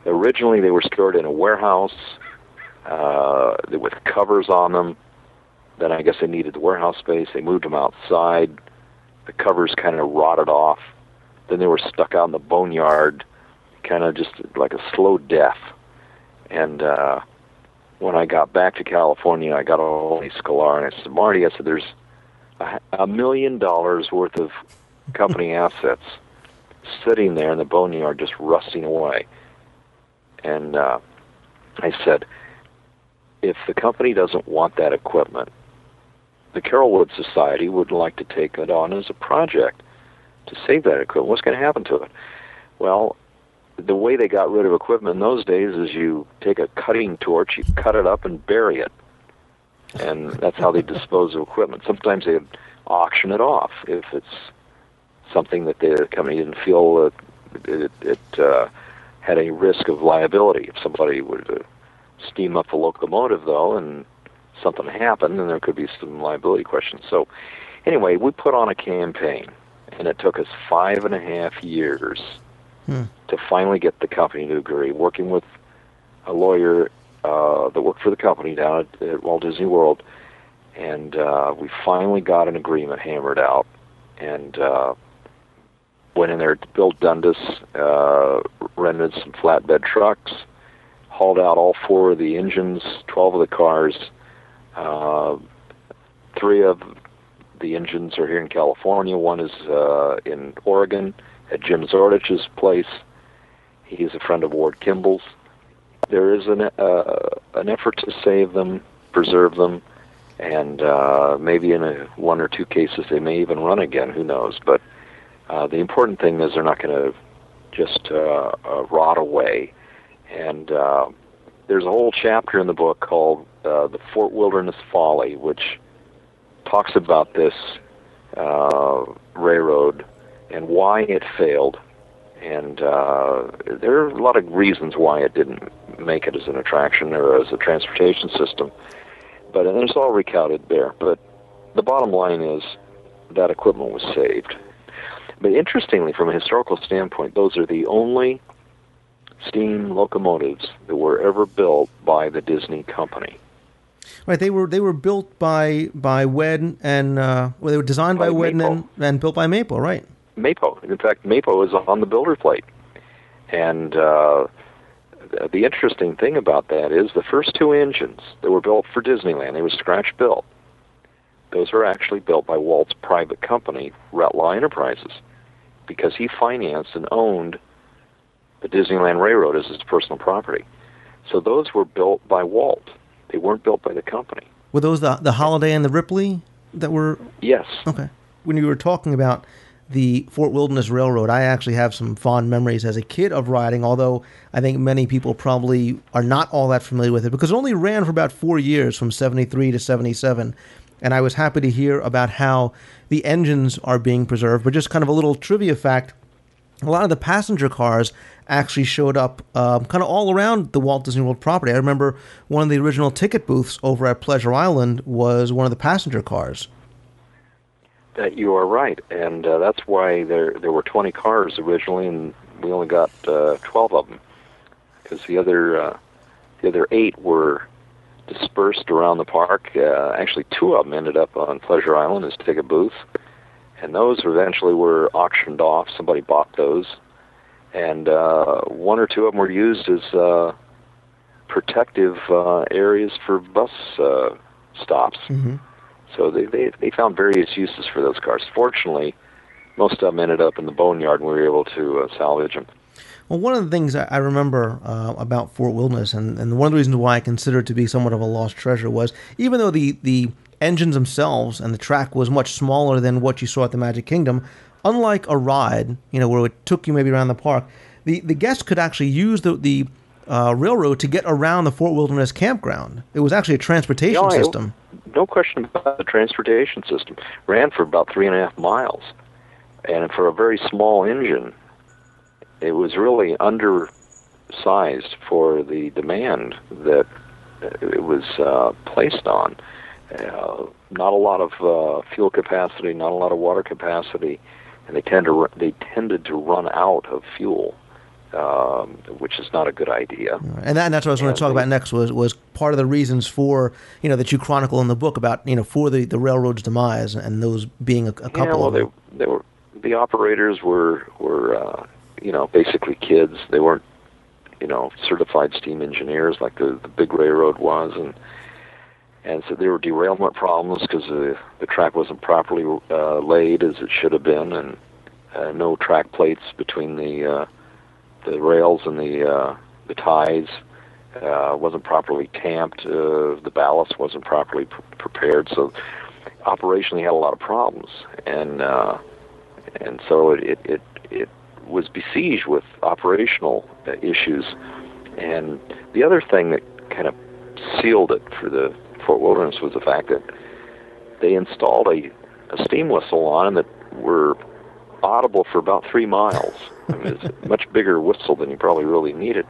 originally they were stored in a warehouse uh, with covers on them. Then I guess they needed the warehouse space. They moved them outside. The covers kind of rotted off. Then they were stuck out in the boneyard, kind of just like a slow death. And uh, when I got back to California, I got a of Sklar and I said, Marty, I said, there's a, a million dollars worth of company assets sitting there in the boneyard just rusting away. And uh, I said, if the company doesn't want that equipment, the Carolwood Society would like to take it on as a project to save that equipment. What's going to happen to it? Well, the way they got rid of equipment in those days is you take a cutting torch, you cut it up and bury it. And that's how they dispose of equipment. Sometimes they'd auction it off if it's something that the company didn't feel uh, it, it uh, had any risk of liability. If somebody would uh, steam up the locomotive, though, and something happened, then there could be some liability questions. So, anyway, we put on a campaign, and it took us five and a half years Hmm. to finally get the company to agree, working with a lawyer uh, that worked for the company down at, at Walt Disney World, and uh, we finally got an agreement hammered out, and uh, went in there. Bill Dundas uh, rented some flatbed trucks, hauled out all four of the engines, twelve of the cars. Uh, three of the engines are here in California. One is uh, in Oregon at Jim Zordich's place. He's a friend of Ward Kimball's. There is an uh, an effort to save them, preserve them, and uh, maybe in a, one or two cases they may even run again. Who knows? But uh, the important thing is they're not going to just uh, uh, rot away. And uh, there's a whole chapter in the book called uh, "The Fort Wilderness Folly," which talks about this uh, railroad and why it failed. And uh, there are a lot of reasons why it didn't make it as an attraction or as a transportation system. But and it's all recounted there. But the bottom line is that equipment was saved. But interestingly, from a historical standpoint, those are the only steam locomotives that were ever built by the Disney company. Right, they were they were built by by Wed and uh, well, they were designed by, By Wed and, and built by Mapes, right? Mapes. In fact, Mapes is on the builder plate. And uh, the interesting thing about that is the first two engines that were built for Disneyland, they were scratch built. Those were actually built by Walt's private company, Retlaw Enterprises, because he financed and owned the Disneyland Railroad as his personal property. So those were built by Walt. They weren't built by the company. Were those the the Holliday and the Ripley that were Yes. okay? When you were talking about the Fort Wilderness Railroad, I actually have some fond memories as a kid of riding. Although I think many people probably are not all that familiar with it because it only ran for about four years, from '73 to '77. And I was happy to hear about how the engines are being preserved. But just kind of a little trivia fact: a lot of the passenger cars actually showed up um, kind of all around the Walt Disney World property. I remember one of the original ticket booths over at Pleasure Island was one of the passenger cars. That you are right, and uh, that's why there there were 20 cars originally, and we only got uh, 12 of them, because the other uh, the other eight were dispersed around the park. Uh, actually, two of them ended up on Pleasure Island as ticket booths, and those eventually were auctioned off. Somebody bought those, and uh, one or two of them were used as uh, protective uh, areas for bus uh, stops. Mm-hmm. So they, they they found various uses for those cars. Fortunately, most of them ended up in the boneyard, and we were able to uh, salvage them. Well, one of the things I remember uh, about Fort Wilderness, and, and one of the reasons why I consider it to be somewhat of a lost treasure, was even though the, the engines themselves and the track was much smaller than what you saw at the Magic Kingdom, unlike a ride, you know, where it took you maybe around the park, the, the guests could actually use the, the uh, railroad to get around the Fort Wilderness campground. It was actually a transportation system. No question about the transportation system. Ran for about three and a half miles, and for a very small engine, it was really undersized for the demand that it was uh, placed on. Uh, not a lot of uh, fuel capacity, not a lot of water capacity, and they tend to they tended to run out of fuel, um, which is not a good idea. And, that, and that's what I was going to talk about next was was part of the reasons for you know that you chronicle in the book about you know for the, the railroad's demise and those being a, a couple yeah, well, of they they were the operators were were uh, you know basically kids. They weren't you know certified steam engineers like the the big railroad was, and and so there were derailment problems because the the track wasn't properly uh, laid as it should have been, and uh, no track plates between the uh, the rails and the uh, the ties. Uh, wasn't properly tamped. Uh, the ballast wasn't properly pr- prepared, so operationally had a lot of problems, and uh, and so it, it it it was besieged with operational uh, issues. And the other thing that kind of sealed it for the Fort Wilderness was the fact that they installed a, a steam whistle on that were audible for about three miles. I mean, it's a much bigger whistle than you probably really needed.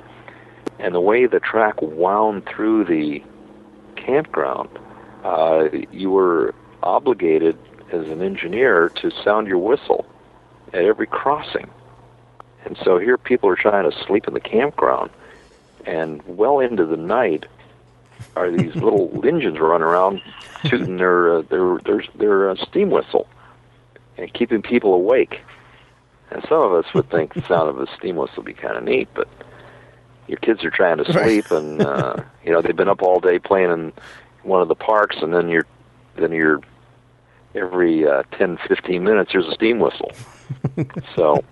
And the way the track wound through the campground, uh, you were obligated as an engineer to sound your whistle at every crossing. And so here people are trying to sleep in the campground, and well into the night are these little engines running around tooting their uh, their their their uh, steam whistle and keeping people awake. And some of us would think the sound of a steam whistle would be kind of neat, but your kids are trying to sleep, and uh, you know they've been up all day playing in one of the parks, and then you're then you're every uh, 10, 15 minutes there's a steam whistle. so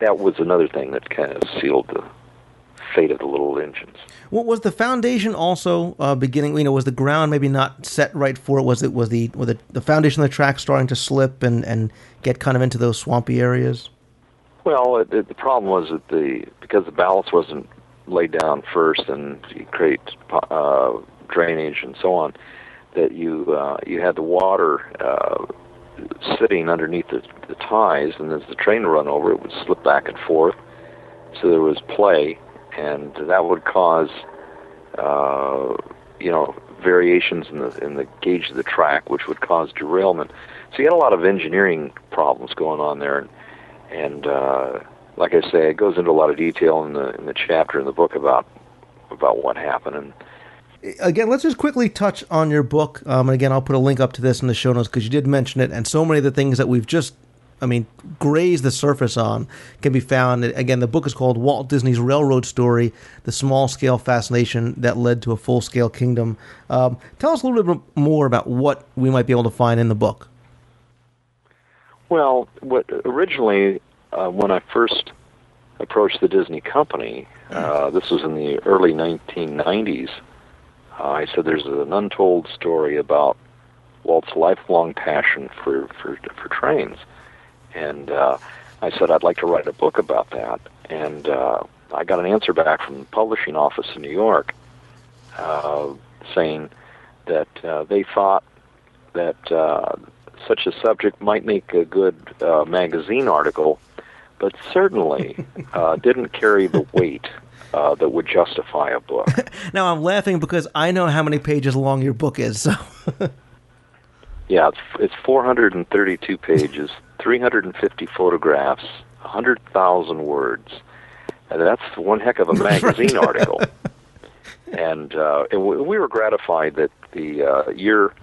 that was another thing that kind of sealed the fate of the little engines. What was the foundation also uh, beginning? You know, was the ground maybe not set right for it? Was it was the was the, the foundation of the track starting to slip and and get kind of into those swampy areas? Well, it, it, the problem was that the because the ballast wasn't laid down first, and you create uh, drainage and so on, that you uh, you had the water uh, sitting underneath the, the ties, and as the train run over, it would slip back and forth. So there was play, and that would cause, uh, you know, variations in the in the gauge of the track, which would cause derailment. So you had a lot of engineering problems going on there, and, and uh, like I say, it goes into a lot of detail in the in the chapter in the book about about what happened. And again, let's just quickly touch on your book. Um, and again, I'll put a link up to this in the show notes because you did mention it, and so many of the things that we've just, I mean, graze the surface on can be found. Again, the book is called Walt Disney's Railroad Story: The Small Scale Fascination That Led to a Full Scale Kingdom. Um, tell us a little bit more about what we might be able to find in the book. Well, what originally uh, when I first approached the Disney company, uh, this was in the early 1990s. Uh, I said there's an untold story about Walt's lifelong passion for for, for trains, and uh, I said I'd like to write a book about that. And uh, I got an answer back from the publishing office in New York, uh, saying that uh, they thought that uh, such a subject might make a good uh, magazine article, but certainly uh, didn't carry the weight uh, that would justify a book. now I'm laughing because I know how many pages long your book is. So. yeah, it's, it's 432 pages, 350 photographs, 100,000 words. And that's one heck of a magazine article. And, uh, and we were gratified that the uh, year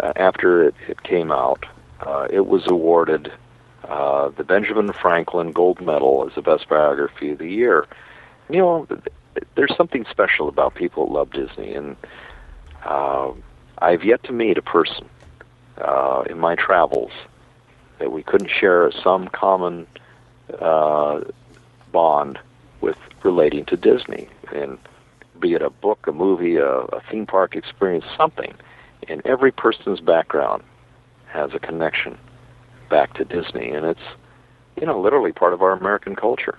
uh, after it, it came out, uh, it was awarded uh, the Benjamin Franklin Gold Medal as the best biography of the year. You know, there's something special about people that love Disney, and uh, I've yet to meet a person uh, in my travels that we couldn't share some common uh, bond with relating to Disney, and be it a book, a movie, a, a theme park experience, something. And every person's background has a connection back to Disney, and it's you know literally part of our American culture.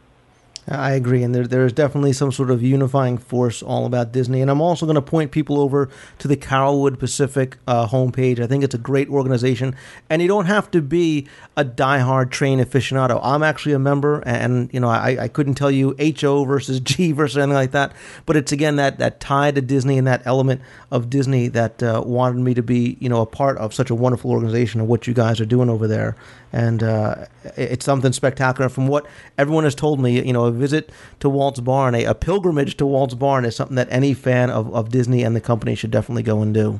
I agree, and there there is definitely some sort of unifying force all about Disney. And I'm also going to point people over to the Carolwood Pacific uh, homepage. I think it's a great organization, and you don't have to be a diehard train aficionado. I'm actually a member, and you know I, I couldn't tell you HO versus G versus anything like that, but it's again that that tie to Disney and that element of Disney that uh, wanted me to be you know a part of such a wonderful organization and what you guys are doing over there and uh, it's something spectacular. From what everyone has told me, you know, visit to Walt's Barn, a, a, pilgrimage to Walt's Barn, is something that any fan of, of Disney and the company should definitely go and do.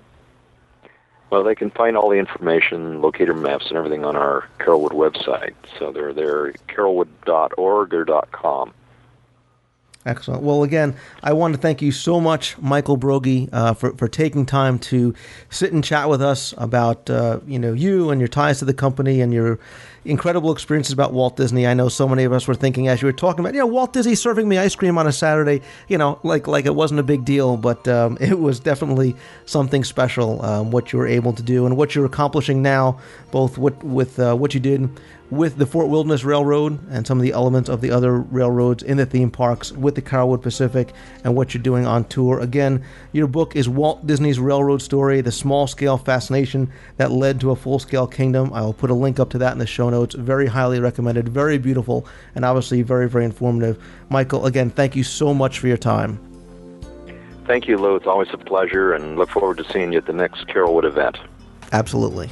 Well, they can find all the information, locator maps, and everything on our Carolwood website. So they're there, carolwood.org or .com. Excellent. Well, again, I want to thank you so much, Michael Broggie, uh, for for taking time to sit and chat with us about uh, you know you and your ties to the company and your incredible experiences about Walt Disney. I know so many of us were thinking as you were talking about, you know, Walt Disney serving me ice cream on a Saturday, you know, like like it wasn't a big deal, but um, it was definitely something special. Um, what you were able to do and what you're accomplishing now, both with with uh, what you did with the Fort Wilderness Railroad and some of the elements of the other railroads in the theme parks with the Carolwood Pacific and what you're doing on tour. Again, your book is Walt Disney's Railroad Story, the small scale fascination that led to a full scale kingdom. I will put a link up to that in the show notes. Very highly recommended, very beautiful, and obviously very, very informative. Michael, again, thank you so much for your time. Thank you, Lou. It's always a pleasure, and look forward to seeing you at the next Carolwood event. Absolutely.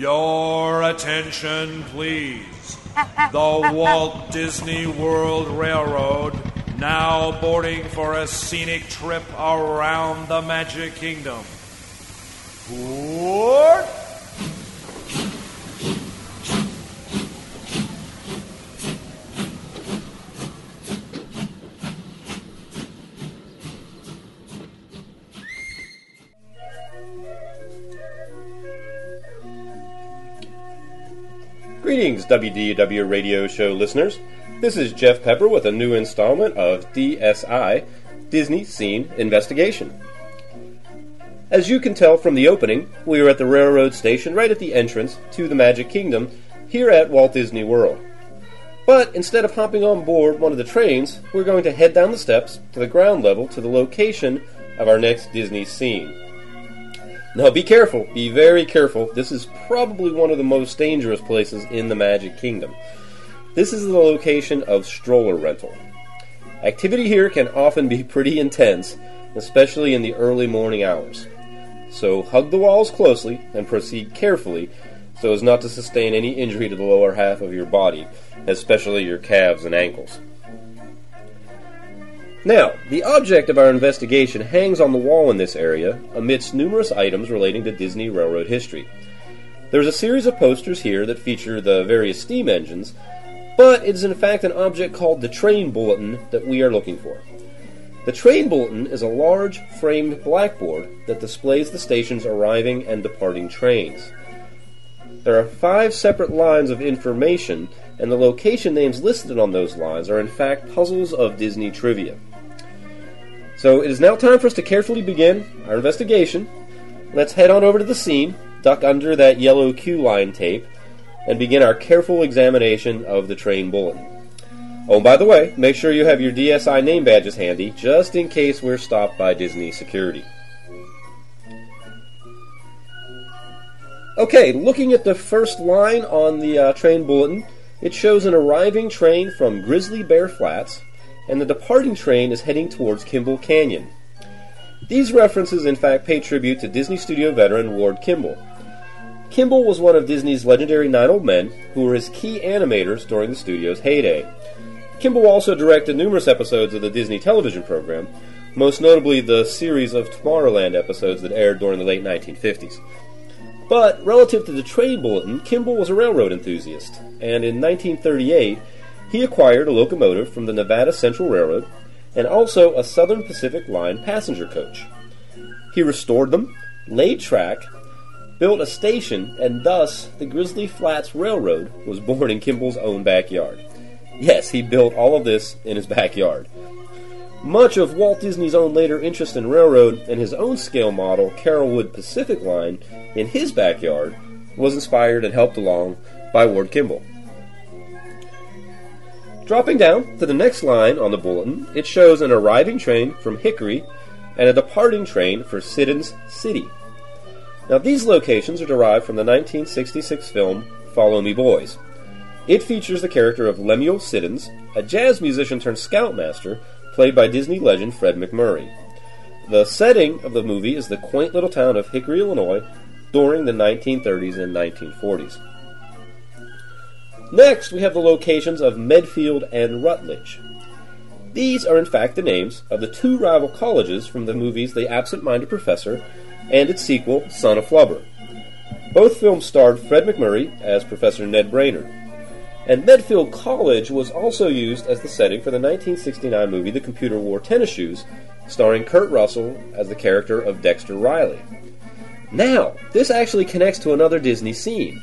Your attention, please. The Walt Disney World Railroad now boarding for a scenic trip around the Magic Kingdom. Port Greetings, WDW Radio Show listeners. This is Jeff Pepper with a new installment of DSI Disney Scene Investigation. As you can tell from the opening, we are at the railroad station right at the entrance to the Magic Kingdom here at Walt Disney World. But instead of hopping on board one of the trains, we're going to head down the steps to the ground level to the location of our next Disney scene. Now, be careful. Be very careful. This is probably one of the most dangerous places in the Magic Kingdom. This is the location of stroller rental. Activity here can often be pretty intense, especially in the early morning hours. So hug the walls closely and proceed carefully so as not to sustain any injury to the lower half of your body, especially your calves and ankles. Now, the object of our investigation hangs on the wall in this area amidst numerous items relating to Disney Railroad history. There's a series of posters here that feature the various steam engines, but it is in fact an object called the train bulletin that we are looking for. The train bulletin is a large framed blackboard that displays the station's arriving and departing trains. There are five separate lines of information, and the location names listed on those lines are in fact puzzles of Disney trivia. So it is now time for us to carefully begin our investigation. Let's head on over to the scene, duck under that yellow queue line tape, and begin our careful examination of the train bulletin. Oh, and by the way, make sure you have your DSI name badges handy, just in case we're stopped by Disney security. Okay, looking at the first line on the uh, train bulletin, it shows an arriving train from Grizzly Bear Flats, and the departing train is heading towards Kimball Canyon. These references, in fact, pay tribute to Disney studio veteran Ward Kimball. Kimball was one of Disney's legendary nine old men who were his key animators during the studio's heyday. Kimball also directed numerous episodes of the Disney television program, most notably the series of Tomorrowland episodes that aired during the late 1950s. But relative to the train bulletin, Kimball was a railroad enthusiast, and in 1938 he acquired a locomotive from the Nevada Central Railroad and also a Southern Pacific Line passenger coach. He restored them, laid track, built a station, and thus the Grizzly Flats Railroad was born in Kimball's own backyard. Yes, he built all of this in his backyard. Much of Walt Disney's own later interest in railroad and his own scale model, Carolwood Pacific Line, in his backyard, was inspired and helped along by Ward Kimball. Dropping down to the next line on the bulletin, it shows an arriving train from Hickory and a departing train for Siddons City. Now, these locations are derived from the 1966 film Follow Me Boys. It features the character of Lemuel Siddons, a jazz musician turned scoutmaster played by Disney legend Fred MacMurray. The setting of the movie is the quaint little town of Hickory, Illinois, during the 1930s and 1940s. Next, we have the locations of Medfield and Rutledge. These are, in fact, the names of the two rival colleges from the movies The Absent Minded Professor and its sequel, Son of Flubber. Both films starred Fred MacMurray as Professor Ned Brainerd. And Medfield College was also used as the setting for the 1969 movie The Computer Wore Tennis Shoes, starring Kurt Russell as the character of Dexter Riley. Now, this actually connects to another Disney scene,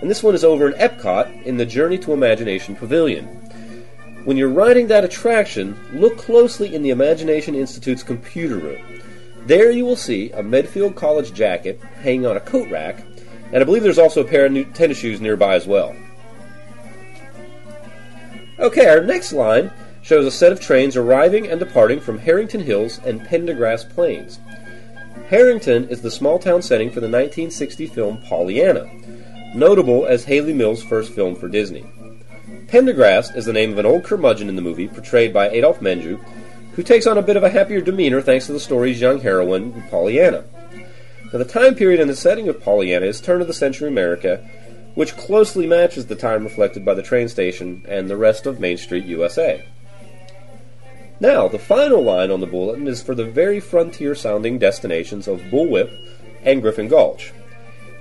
and this one is over in Epcot in the Journey to Imagination Pavilion. When you're riding that attraction, look closely in the Imagination Institute's computer room. There you will see a Medfield College jacket hanging on a coat rack, and I believe there's also a pair of new tennis shoes nearby as well. Okay, our next line shows a set of trains arriving and departing from Harrington Hills and Pendergrass Plains. Harrington is the small town setting for the 1960 film Pollyanna, notable as Hayley Mills' first film for Disney. Pendergrass is the name of an old curmudgeon in the movie, portrayed by Adolph Menjou, who takes on a bit of a happier demeanor thanks to the story's young heroine, Pollyanna. Now, the time period and the setting of Pollyanna is turn of the century America, which closely matches the time reflected by the train station and the rest of Main Street, USA. Now, the final line on the bulletin is for the very frontier sounding destinations of Bullwhip and Griffin Gulch.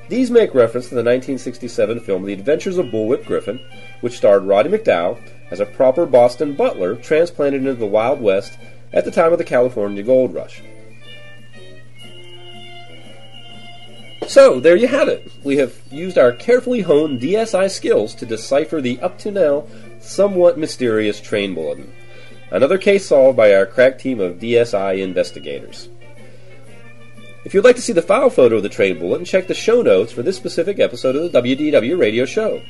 These make reference to the 1967 film The Adventures of Bullwhip Griffin, which starred Roddy McDowall as a proper Boston butler transplanted into the Wild West at the time of the California Gold Rush. So, there you have it. We have used our carefully honed DSI skills to decipher the up to now somewhat mysterious train bulletin. Another case solved by our crack team of DSI investigators. If you'd like to see the file photo of the train bulletin, check the show notes for this specific episode of the WDW radio show.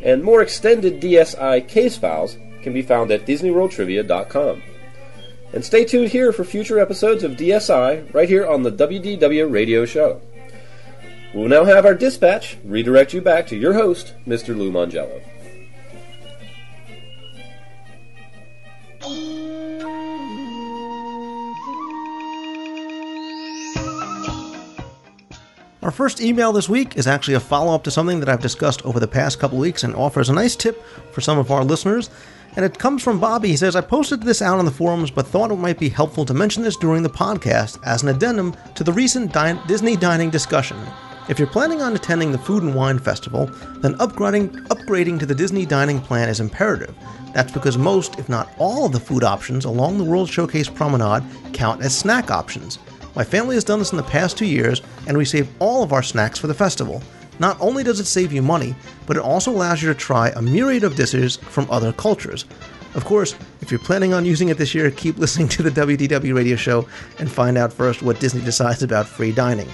And more extended DSI case files can be found at DisneyWorldTrivia.com. And stay tuned here for future episodes of DSI right here on the WDW radio show. We'll now have our dispatch redirect you back to your host, Mr. Lou Mongello. Our first email this week is actually a follow up to something that I've discussed over the past couple weeks and offers a nice tip for some of our listeners. And it comes from Bobby. He says, I posted this out on the forums, but thought it might be helpful to mention this during the podcast as an addendum to the recent din- Disney dining discussion. If you're planning on attending the Food and Wine Festival, then upgrading, upgrading to the Disney dining plan is imperative. That's because most, if not all, of the food options along the World Showcase Promenade count as snack options. My family has done this in the past two years, and we save all of our snacks for the festival. Not only does it save you money, but it also allows you to try a myriad of dishes from other cultures. Of course, if you're planning on using it this year, keep listening to the WDW radio show and find out first what Disney decides about free dining.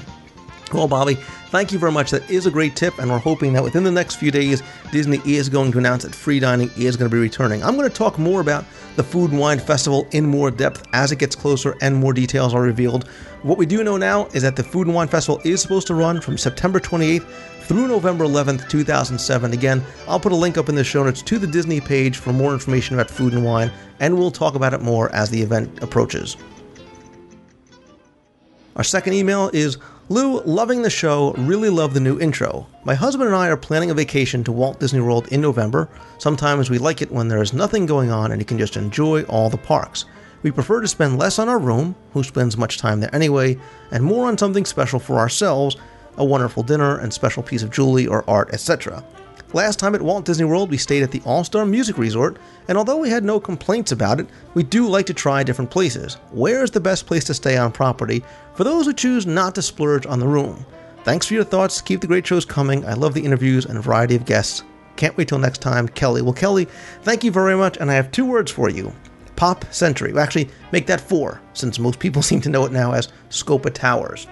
Well, Bobby, thank you very much. That is a great tip, and we're hoping that within the next few days, Disney is going to announce that free dining is going to be returning. I'm going to talk more about the Food and Wine Festival in more depth as it gets closer and more details are revealed. What we do know now is that the Food and Wine Festival is supposed to run from September 28th through November 11th, 2007. Again, I'll put a link up in the show notes to the Disney page for more information about food and wine, and we'll talk about it more as the event approaches. Our second email is Lou, loving the show, really love the new intro. My husband and I are planning a vacation to Walt Disney World in November. Sometimes we like it when there is nothing going on and you can just enjoy all the parks. We prefer to spend less on our room, who spends much time there anyway, and more on something special for ourselves a wonderful dinner and special piece of jewelry or art, etc. Last time at Walt Disney World, we stayed at the All Star Music Resort, and although we had no complaints about it, we do like to try different places. Where is the best place to stay on property for those who choose not to splurge on the room? Thanks for your thoughts. Keep the great shows coming. I love the interviews and variety of guests. Can't wait till next time, Kelly. Well, Kelly, thank you very much, and I have two words for you. Pop Century. Actually, make that four, since most people seem to know it now as Scopa Towers.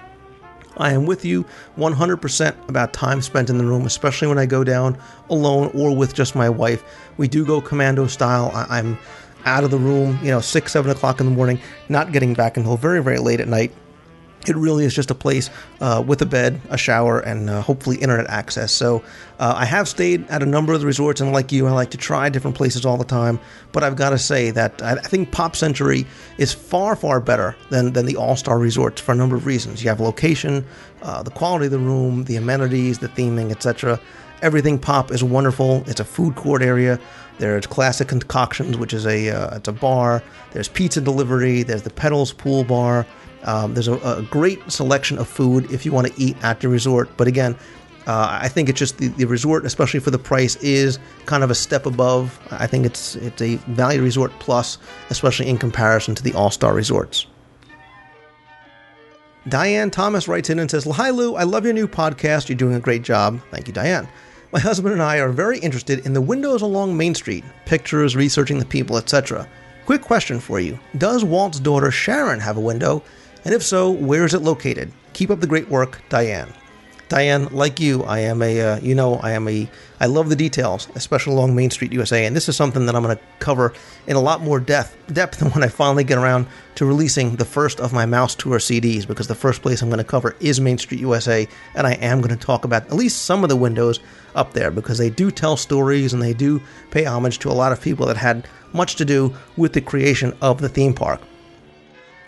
I am with you 100% about time spent in the room, especially when I go down alone or with just my wife. We do go commando style. I- am out of the room, you know, 6, 7 o'clock in the morning, not getting back until very, very late at night. It really is just a place uh, with a bed, a shower, and uh, hopefully internet access. So uh, I have stayed at a number of the resorts, and like you, I like to try different places all the time. But I've got to say that I think Pop Century is far, far better than, than the All Star resorts for a number of reasons. You have location, uh, the quality of the room, the amenities, the theming, etc. Everything Pop is wonderful. It's a food court area. There's classic concoctions, which is a uh, it's a bar. There's pizza delivery. There's the Petals Pool Bar. Um, there's a, a, great selection of food if you want to eat at the resort. But again, uh, I think it's just the, the resort, especially for the price, is kind of a step above. I think it's it's a value resort plus, especially in comparison to the all star resorts. Diane Thomas writes in and says, Hi Lou, I love your new podcast. You're doing a great job. Thank you, Diane. My husband and I are very interested in the windows along Main Street, pictures, researching the people, etc. Quick question for you Does Walt's daughter Sharon have a window? And if so, where is it located? Keep up the great work, Diane. Diane, like you, I am a, uh, you know, I am a, I love the details, especially along Main Street USA, and this is something that I'm going to cover in a lot more depth, depth than when I finally get around to releasing the first of my Mouse Tour CDs, because the first place I'm going to cover is Main Street USA, and I am going to talk about at least some of the windows up there, because they do tell stories and they do pay homage to a lot of people that had much to do with the creation of the theme park.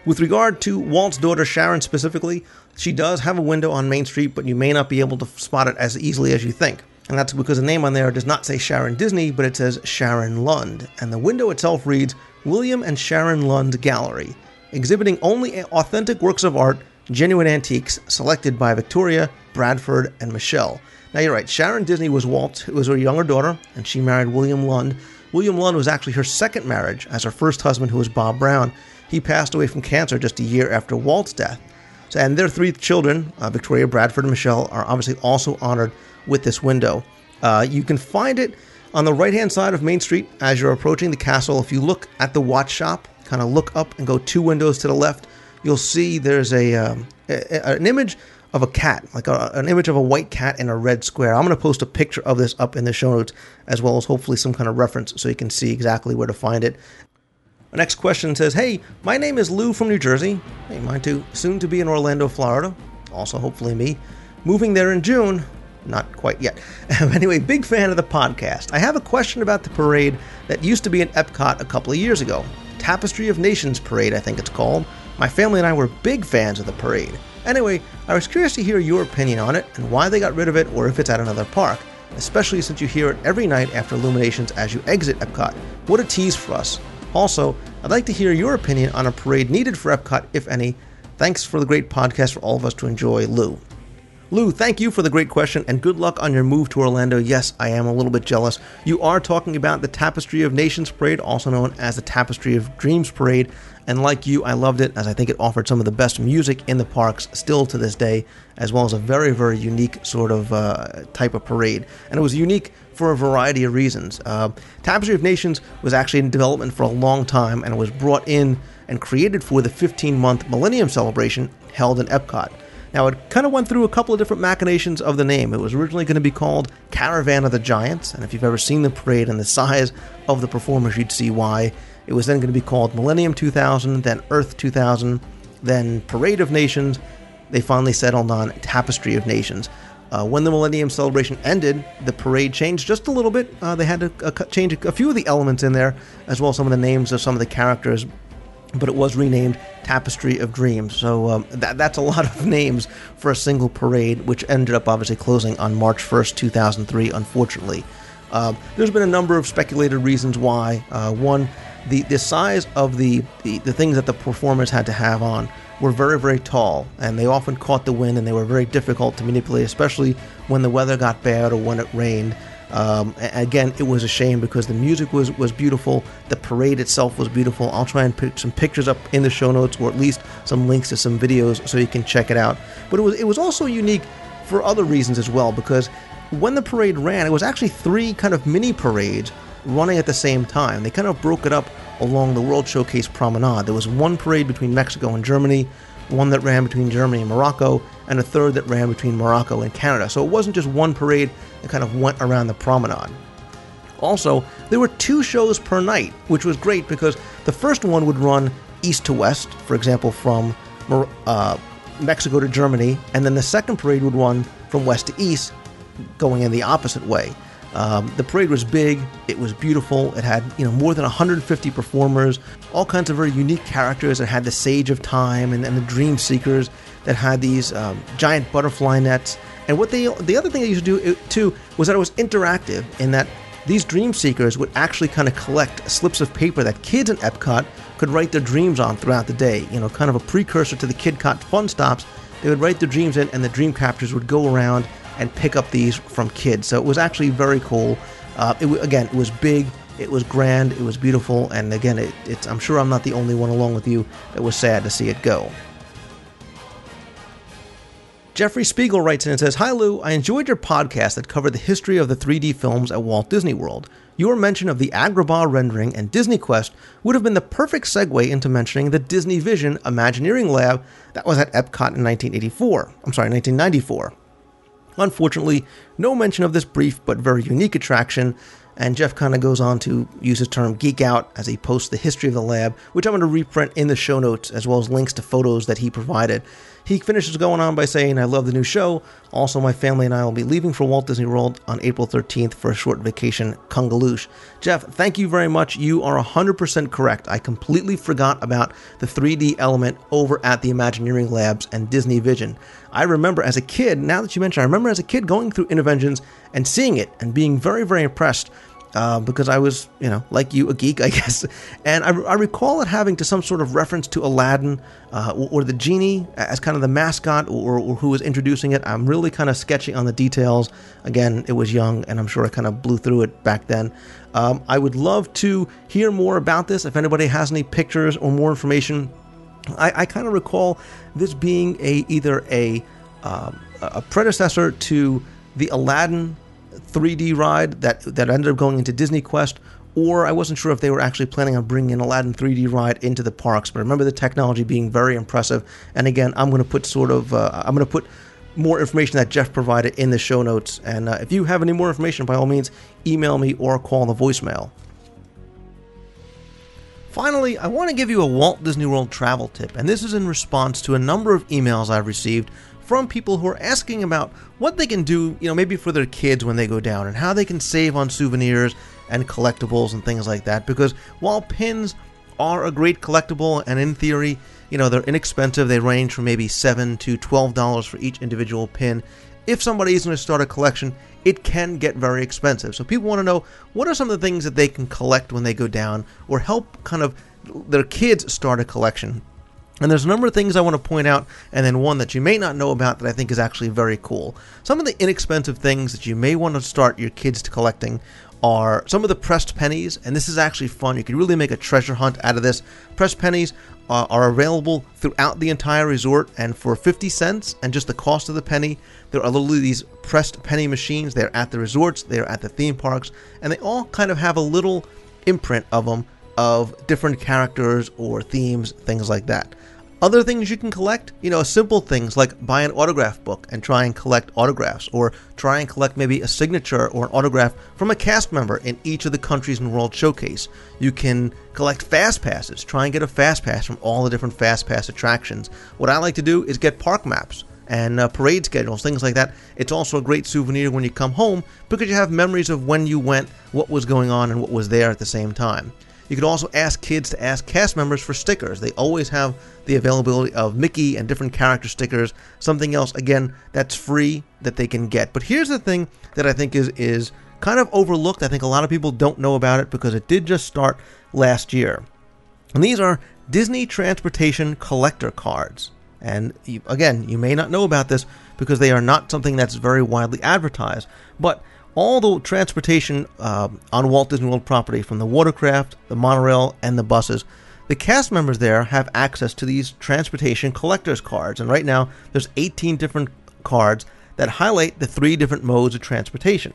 With regard to Walt's daughter Sharon specifically, she does have a window on Main Street, but you may not be able to spot it as easily as you think. And that's because the name on there does not say Sharon Disney, but it says Sharon Lund. And the window itself reads William and Sharon Lund Gallery, exhibiting only authentic works of art, genuine antiques, selected by Victoria, Bradford, and Michelle. Now you're right, Sharon Disney was Walt, who was her younger daughter, and she married William Lund. William Lund was actually her second marriage, as her first husband, who was Bob Brown, he passed away from cancer just a year after Walt's death. So, and their three children, uh, Victoria, Bradford, and Michelle, are obviously also honored with this window. Uh, you can find it on the right hand side of Main Street as you're approaching the castle. If you look at the watch shop, kind of look up and go two windows to the left, you'll see there's a, um, a an image of a cat, like a, an image of a white cat in a red square. I'm going to post a picture of this up in the show notes, as well as hopefully some kind of reference so you can see exactly where to find it. Next question says, Hey, my name is Lou from New Jersey. Hey, mine too. Soon to be in Orlando, Florida. Also, hopefully, me. Moving there in June, not quite yet. anyway, big fan of the podcast. I have a question about the parade that used to be in Epcot a couple of years ago. Tapestry of Nations Parade, I think it's called. My family and I were big fans of the parade. Anyway, I was curious to hear your opinion on it and why they got rid of it or if it's at another park, especially since you hear it every night after Illuminations as you exit Epcot. What a tease for us. Also, I'd like to hear your opinion on a parade needed for Epcot, if any. Thanks for the great podcast for all of us to enjoy, Lou. Lou, thank you for the great question and good luck on your move to Orlando. Yes, I am a little bit jealous. You are talking about the Tapestry of Nations Parade, also known as the Tapestry of Dreams Parade. And like you, I loved it as I think it offered some of the best music in the parks still to this day, as well as a very, very unique sort of uh, type of parade. And it was unique for a variety of reasons. Uh, Tapestry of Nations was actually in development for a long time and was brought in and created for the 15 month Millennium Celebration held in Epcot. Now, it kind of went through a couple of different machinations of the name. It was originally going to be called Caravan of the Giants, and if you've ever seen the parade and the size of the performers, you'd see why. It was then going to be called Millennium 2000, then Earth 2000, then Parade of Nations. They finally settled on Tapestry of Nations. Uh, when the Millennium Celebration ended, the parade changed just a little bit. Uh, they had to uh, change a few of the elements in there, as well as some of the names of some of the characters but it was renamed Tapestry of Dreams. So um, that, that's a lot of names for a single parade, which ended up obviously closing on March 1st, 2003, unfortunately. Um, there's been a number of speculated reasons why. Uh, one, the, the size of the, the, the things that the performers had to have on were very, very tall, and they often caught the wind and they were very difficult to manipulate, especially when the weather got bad or when it rained. Um, again, it was a shame because the music was, was beautiful, the parade itself was beautiful. I'll try and put some pictures up in the show notes or at least some links to some videos so you can check it out. But it was it was also unique for other reasons as well because when the parade ran, it was actually three kind of mini parades running at the same time. They kind of broke it up along the World Showcase Promenade. There was one parade between Mexico and Germany, one that ran between Germany and Morocco, and a third that ran between Morocco and Canada. So it wasn't just one parade that kind of went around the promenade. Also, there were two shows per night, which was great because the first one would run east to west, for example, from uh, Mexico to Germany, and then the second parade would run from west to east, going in the opposite way. Um, the parade was big, it was beautiful, it had you know more than 150 performers, all kinds of very unique characters. It had the Sage of Time and, and the Dream Seekers that had these um, giant butterfly nets. And what they the other thing they used to do too was that it was interactive in that these dream seekers would actually kind of collect slips of paper that kids in Epcot could write their dreams on throughout the day. You know, kind of a precursor to the KidCot fun stops. They would write their dreams in, and the dream captors would go around and pick up these from kids. So it was actually very cool. Uh, it, again, it was big, it was grand, it was beautiful, and again, it, it's, I'm sure I'm not the only one along with you that was sad to see it go. Jeffrey Spiegel writes in and says, Hi Lou, I enjoyed your podcast that covered the history of the 3D films at Walt Disney World. Your mention of the Agrabah rendering and Disney Quest would have been the perfect segue into mentioning the Disney Vision Imagineering Lab that was at Epcot in 1984. I'm sorry, 1994. Unfortunately, no mention of this brief but very unique attraction, and Jeff kind of goes on to use his term geek out as he posts the history of the lab, which I'm going to reprint in the show notes as well as links to photos that he provided. He finishes going on by saying, I love the new show. Also, my family and I will be leaving for Walt Disney World on April 13th for a short vacation, Kungaloosh. Jeff, thank you very much. You are 100% correct. I completely forgot about the 3D element over at the Imagineering Labs and Disney Vision. I remember as a kid, now that you mention, I remember as a kid going through Innoventions and seeing it and being very, very impressed uh, because I was, you know, like you, a geek, I guess. And I, I recall it having to some sort of reference to Aladdin uh, or, the genie as kind of the mascot or, or, who was introducing it. I'm really kind of sketchy on the details. Again, it was young, and I'm sure I kind of blew through it back then. Um, I would love to hear more about this. If anybody has any pictures or more information, I, I kind of recall this being a either a um, a predecessor to the Aladdin 3D ride that that ended up going into Disney Quest, or I wasn't sure if they were actually planning on bringing an Aladdin 3D ride into the parks. But I remember the technology being very impressive. And again, I'm going to put sort of uh, I'm going to put more information that Jeff provided in the show notes. And uh, if you have any more information, by all means, email me or call the voicemail. Finally, I want to give you a Walt Disney World travel tip, and this is in response to a number of emails I've received from people who are asking about what they can do, you know, maybe for their kids when they go down and how they can save on souvenirs and collectibles and things like that. Because while pins are a great collectible and in theory, you know, they're inexpensive, they range from maybe 7 to $12 for each individual pin. If somebody is going to start a collection, it can get very expensive. So people want to know what are some of the things that they can collect when they go down or help kind of their kids start a collection. And there's a number of things I want to point out, and then one that you may not know about that I think is actually very cool. Some of the inexpensive things that you may want to start your kids to collecting are some of the pressed pennies, and this is actually fun. You can really make a treasure hunt out of this. Pressed pennies uh, are available throughout the entire resort, and for 50 cents and just the cost of the penny, there are literally these pressed penny machines. They're at the resorts, they're at the theme parks, and they all kind of have a little imprint of them of different characters or themes, things like that. Other things you can collect, you know, simple things like buy an autograph book and try and collect autographs, or try and collect maybe a signature or an autograph from a cast member in each of the countries in World Showcase. You can collect fast passes, try and get a fast pass from all the different fast pass attractions. What I like to do is get park maps and uh, parade schedules, things like that. It's also a great souvenir when you come home because you have memories of when you went, what was going on, and what was there at the same time. You could also ask kids to ask cast members for stickers. They always have the availability of Mickey and different character stickers. Something else, again, that's free that they can get. But here's the thing that I think is is kind of overlooked. I think a lot of people don't know about it because it did just start last year. And these are Disney Transportation Collector Cards. And again, you may not know about this because they are not something that's very widely advertised. But all the transportation uh, on Walt Disney World property, from the watercraft, the monorail, and the buses, the cast members there have access to these transportation collectors cards. And right now, there's 18 different cards that highlight the three different modes of transportation.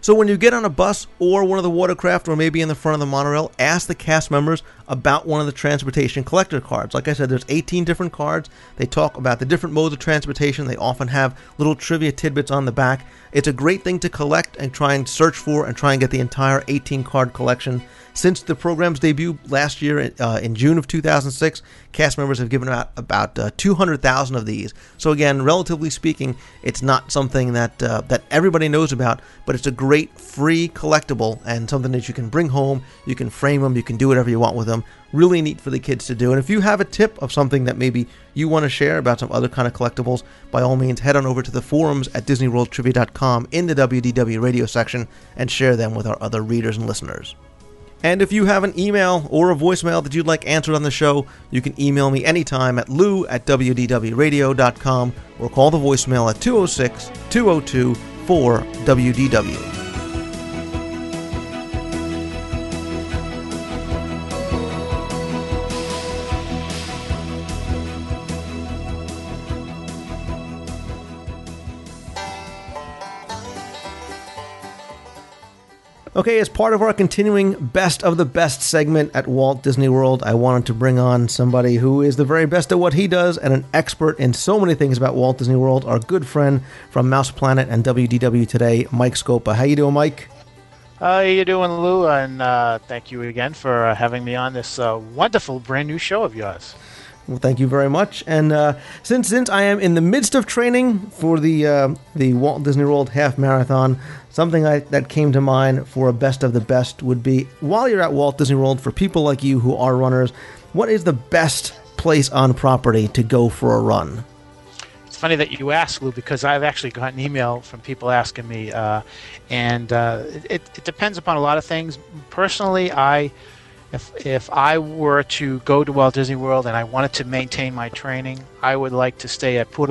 So when you get on a bus or one of the watercraft or maybe in the front of the monorail, ask the cast members about one of the transportation collector cards. Like I said, there's 18 different cards. They talk about the different modes of transportation. They often have little trivia tidbits on the back. It's a great thing to collect and try and search for and try and get the entire 18 card collection. Since the program's debut last year uh, in June of 2006, cast members have given out about uh, 200,000 of these. So again, relatively speaking, it's not something that uh, that everybody knows about, but it's a great free collectible and something that you can bring home. You can frame them. You can do whatever you want with them. Really neat for the kids to do. And if you have a tip of something that maybe you want to share about some other kind of collectibles, by all means, head on over to the forums at DisneyWorldTrivia.com in the WDW radio section and share them with our other readers and listeners. And if you have an email or a voicemail that you'd like answered on the show, you can email me anytime at lou at wdwradio.com or call the voicemail at 206 202 4WDW. Okay, as part of our continuing best of the best segment at Walt Disney World, I wanted to bring on somebody who is the very best at what he does and an expert in so many things about Walt Disney World. Our good friend from Mouse Planet and WDW Today, Mike Scopa. How you doing, Mike? How you doing, Lou? And uh, thank you again for uh, having me on this uh, wonderful brand new show of yours. Well, thank you very much. And uh, since since I am in the midst of training for the uh, the Walt Disney World Half Marathon, something that came to mind for a best of the best would be while you're at Walt Disney World, for people like you who are runners, what is the best place on property to go for a run? It's funny that you ask, Lou, because I've actually gotten email from people asking me, uh, and uh, it, it depends upon a lot of things. Personally, I if if I were to go to Walt Disney World and I wanted to maintain my training, I would like to stay at Port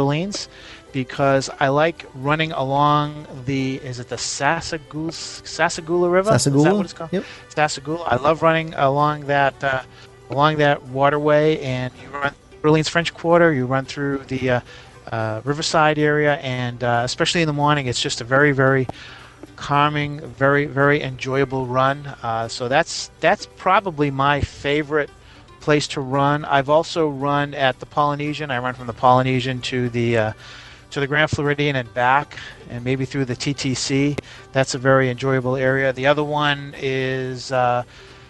because I like running along the is it the Sassagoula Sassagoula River? Sassagoula? Is that what it's called? Yep. Sassagoula. I love running along that uh, along that waterway, and you run Orleans French Quarter. You run through the uh, uh, Riverside area, and uh, especially in the morning, it's just a very very calming, very very enjoyable run. Uh, so that's that's probably my favorite place to run. I've also run at the Polynesian. I run from the Polynesian to the uh, to the Grand Floridian and back, and maybe through the TTC. That's a very enjoyable area. The other one is. Uh,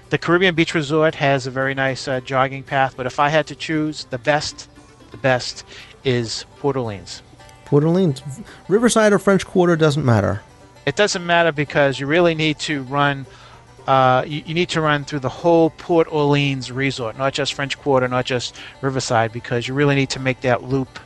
the Caribbean Beach Resort has a very nice uh, jogging path, but if I had to choose, the best, the best is Port Orleans. Port Orleans, Riverside or French Quarter doesn't matter. It doesn't matter because you really need to run. Uh, you, you need to run through the whole Port Orleans resort, not just French Quarter, not just Riverside, because you really need to make that loop.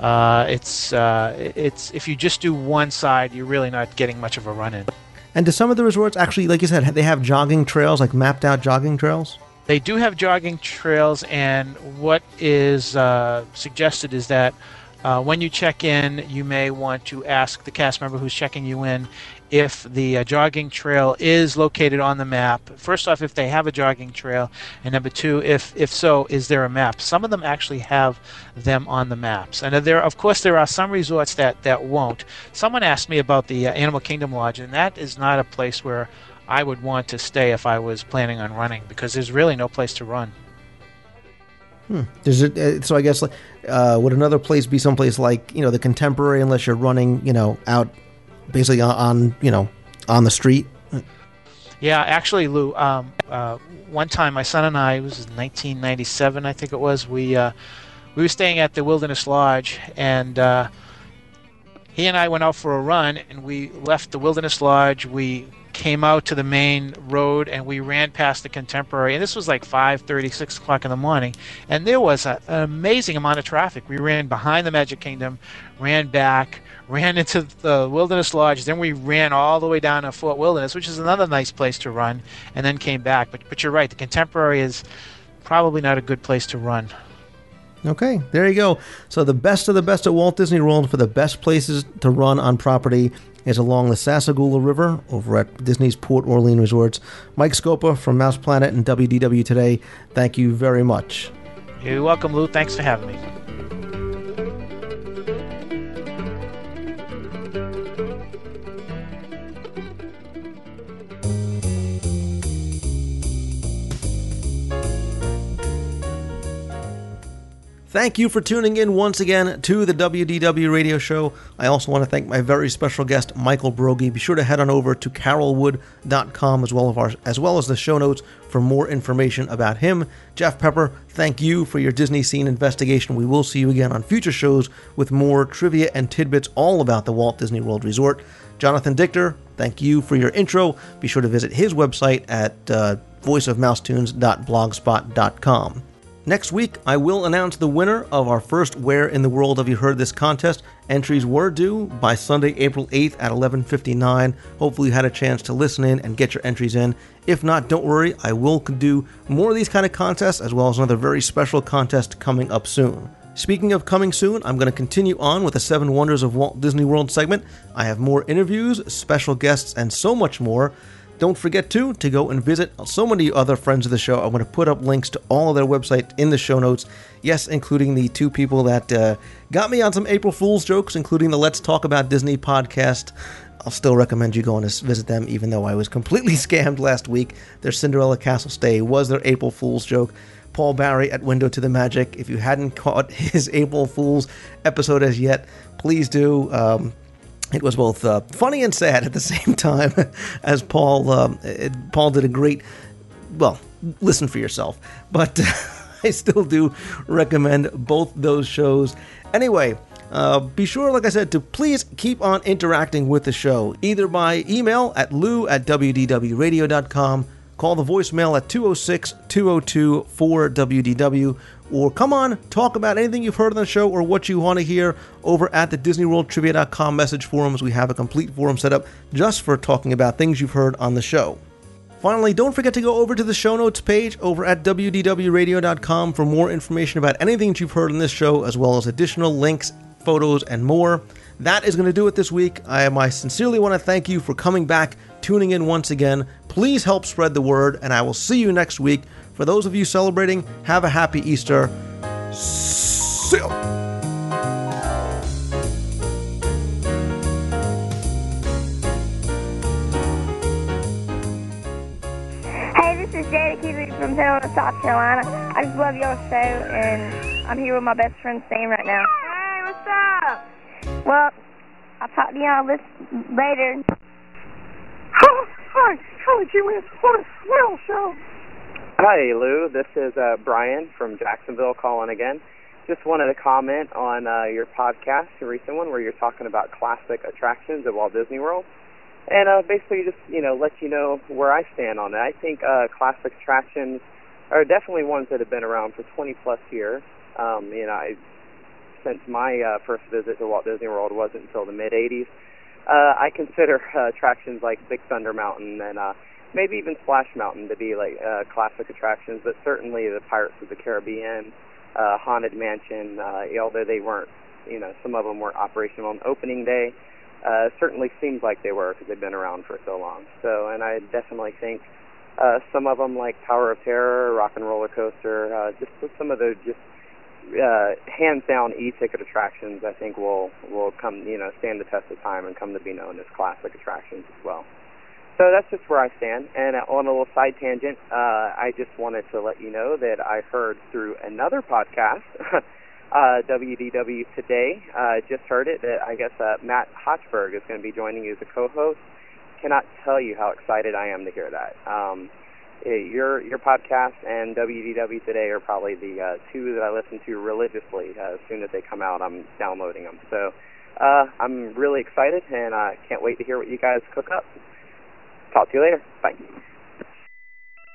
Uh, it's uh, it's if you just do one side, you're really not getting much of a run in. And do some of the resorts actually, like you said, they have jogging trails, like mapped out jogging trails? They do have jogging trails, and what is uh, suggested is that uh, when you check in, you may want to ask the cast member who's checking you in if the uh, jogging trail is located on the map. First off, if they have a jogging trail, and number two, if if so, is there a map? Some of them actually have them on the maps, and there, of course, there are some resorts that that won't. Someone asked me about the uh, Animal Kingdom Lodge, and that is not a place where I would want to stay if I was planning on running because there's really no place to run. Hmm. Does it? Uh, so I guess uh, would another place be someplace like you know the Contemporary, unless you're running you know out basically on, on you know on the street. Yeah, actually, Lou. Um, uh, one time, my son and I, it was 1997, I think it was. We uh, we were staying at the Wilderness Lodge, and uh, he and I went out for a run, and we left the Wilderness Lodge. We came out to the main road and we ran past the contemporary and this was like 5.30 6 o'clock in the morning and there was a, an amazing amount of traffic we ran behind the magic kingdom ran back ran into the wilderness lodge then we ran all the way down to fort wilderness which is another nice place to run and then came back but, but you're right the contemporary is probably not a good place to run Okay, there you go. So the best of the best at Walt Disney World for the best places to run on property is along the Sassagoula River over at Disney's Port Orleans Resorts. Mike Scopa from Mouse Planet and WDW Today, thank you very much. You're welcome, Lou. Thanks for having me. Thank you for tuning in once again to the WDW radio show. I also want to thank my very special guest, Michael Broggie. Be sure to head on over to carolwood.com as well, as, our, as well as the show notes for more information about him. Jeff Pepper, thank you for your Disney scene investigation. We will see you again on future shows with more trivia and tidbits all about the Walt Disney World Resort. Jonathan Dichter, thank you for your intro. Be sure to visit his website at uh, voiceofmousetunes.blogspot.com. Next week, I will announce the winner of our first Where in the World Have You Heard This contest. Entries were due by Sunday, April 8th at 11:59. Hopefully you had a chance to listen in and get your entries in. If not, don't worry, I will do more of these kind of contests as well as another very special contest coming up soon. Speaking of coming soon, I'm going to continue on with the Seven Wonders of Walt Disney World segment. I have more interviews, special guests, and so much more. Don't forget to to go and visit so many other friends of the show. I'm going to put up links to all of their websites in the show notes. Yes, including the two people that uh, got me on some April Fool's jokes, including the Let's Talk About Disney podcast. I'll still recommend you going to visit them, even though I was completely scammed last week. Their Cinderella Castle stay was their April Fool's joke. Paul Barry at Window to the Magic. If you hadn't caught his April Fool's episode as yet, please do. Um, it was both uh, funny and sad at the same time, as Paul it, Paul did a great. Well, listen for yourself, but I still do recommend both those shows. Anyway. Uh, be sure, like I said, to please keep on interacting with the show, either by email at lou at wdwradio.com, call the voicemail at 206 202 4WDW, or come on, talk about anything you've heard on the show or what you want to hear over at the DisneyWorldTrivia.com message forums. We have a complete forum set up just for talking about things you've heard on the show. Finally, don't forget to go over to the show notes page over at WDWRadio.com for more information about anything that you've heard on this show, as well as additional links, photos, and more. That is going to do it this week. I, I sincerely want to thank you for coming back, tuning in once again. Please help spread the word, and I will see you next week for those of you celebrating, have a happy Easter. See ya. Hey, this is Jada Keeley from Helena, South Carolina. I just love your show, and I'm here with my best friend Sam right now. Hey, what's up? Well, I'll talk to y'all this later. Hi, Holly Jimmy. What a swell show. Hi, Lou. This is uh, Brian from Jacksonville calling again. just wanted to comment on uh, your podcast, your recent one, where you're talking about classic attractions at Walt Disney World, and uh, basically just you know let you know where I stand on it. I think uh, classic attractions are definitely ones that have been around for 20 plus years. Um, you know, I, since my uh, first visit to Walt Disney World wasn't until the mid 80s. Uh, I consider uh, attractions like Big Thunder Mountain and uh, maybe even Splash Mountain to be like uh, classic attractions, but certainly the Pirates of the Caribbean, uh, Haunted Mansion, uh, although they weren't, you know, some of them weren't operational on opening day, uh, certainly seems like they were because they've been around for so long. So, and I definitely think uh, some of them like Tower of Terror, Rock and Roller Coaster, uh, just some of the just uh, hands down e-ticket attractions, I think will will come, you know, stand the test of time and come to be known as classic attractions as well. So that's just where I stand. And on a little side tangent, uh, I just wanted to let you know that I heard through another podcast, uh, WDW Today, uh, just heard it, that I guess uh, Matt Hochberg is going to be joining you as a co-host. Cannot tell you how excited I am to hear that. Um, your your podcast and WDW Today are probably the uh, two that I listen to religiously. Uh, as soon as they come out, I'm downloading them. So uh, I'm really excited, and I can't wait to hear what you guys cook up. Talk to you later. Bye.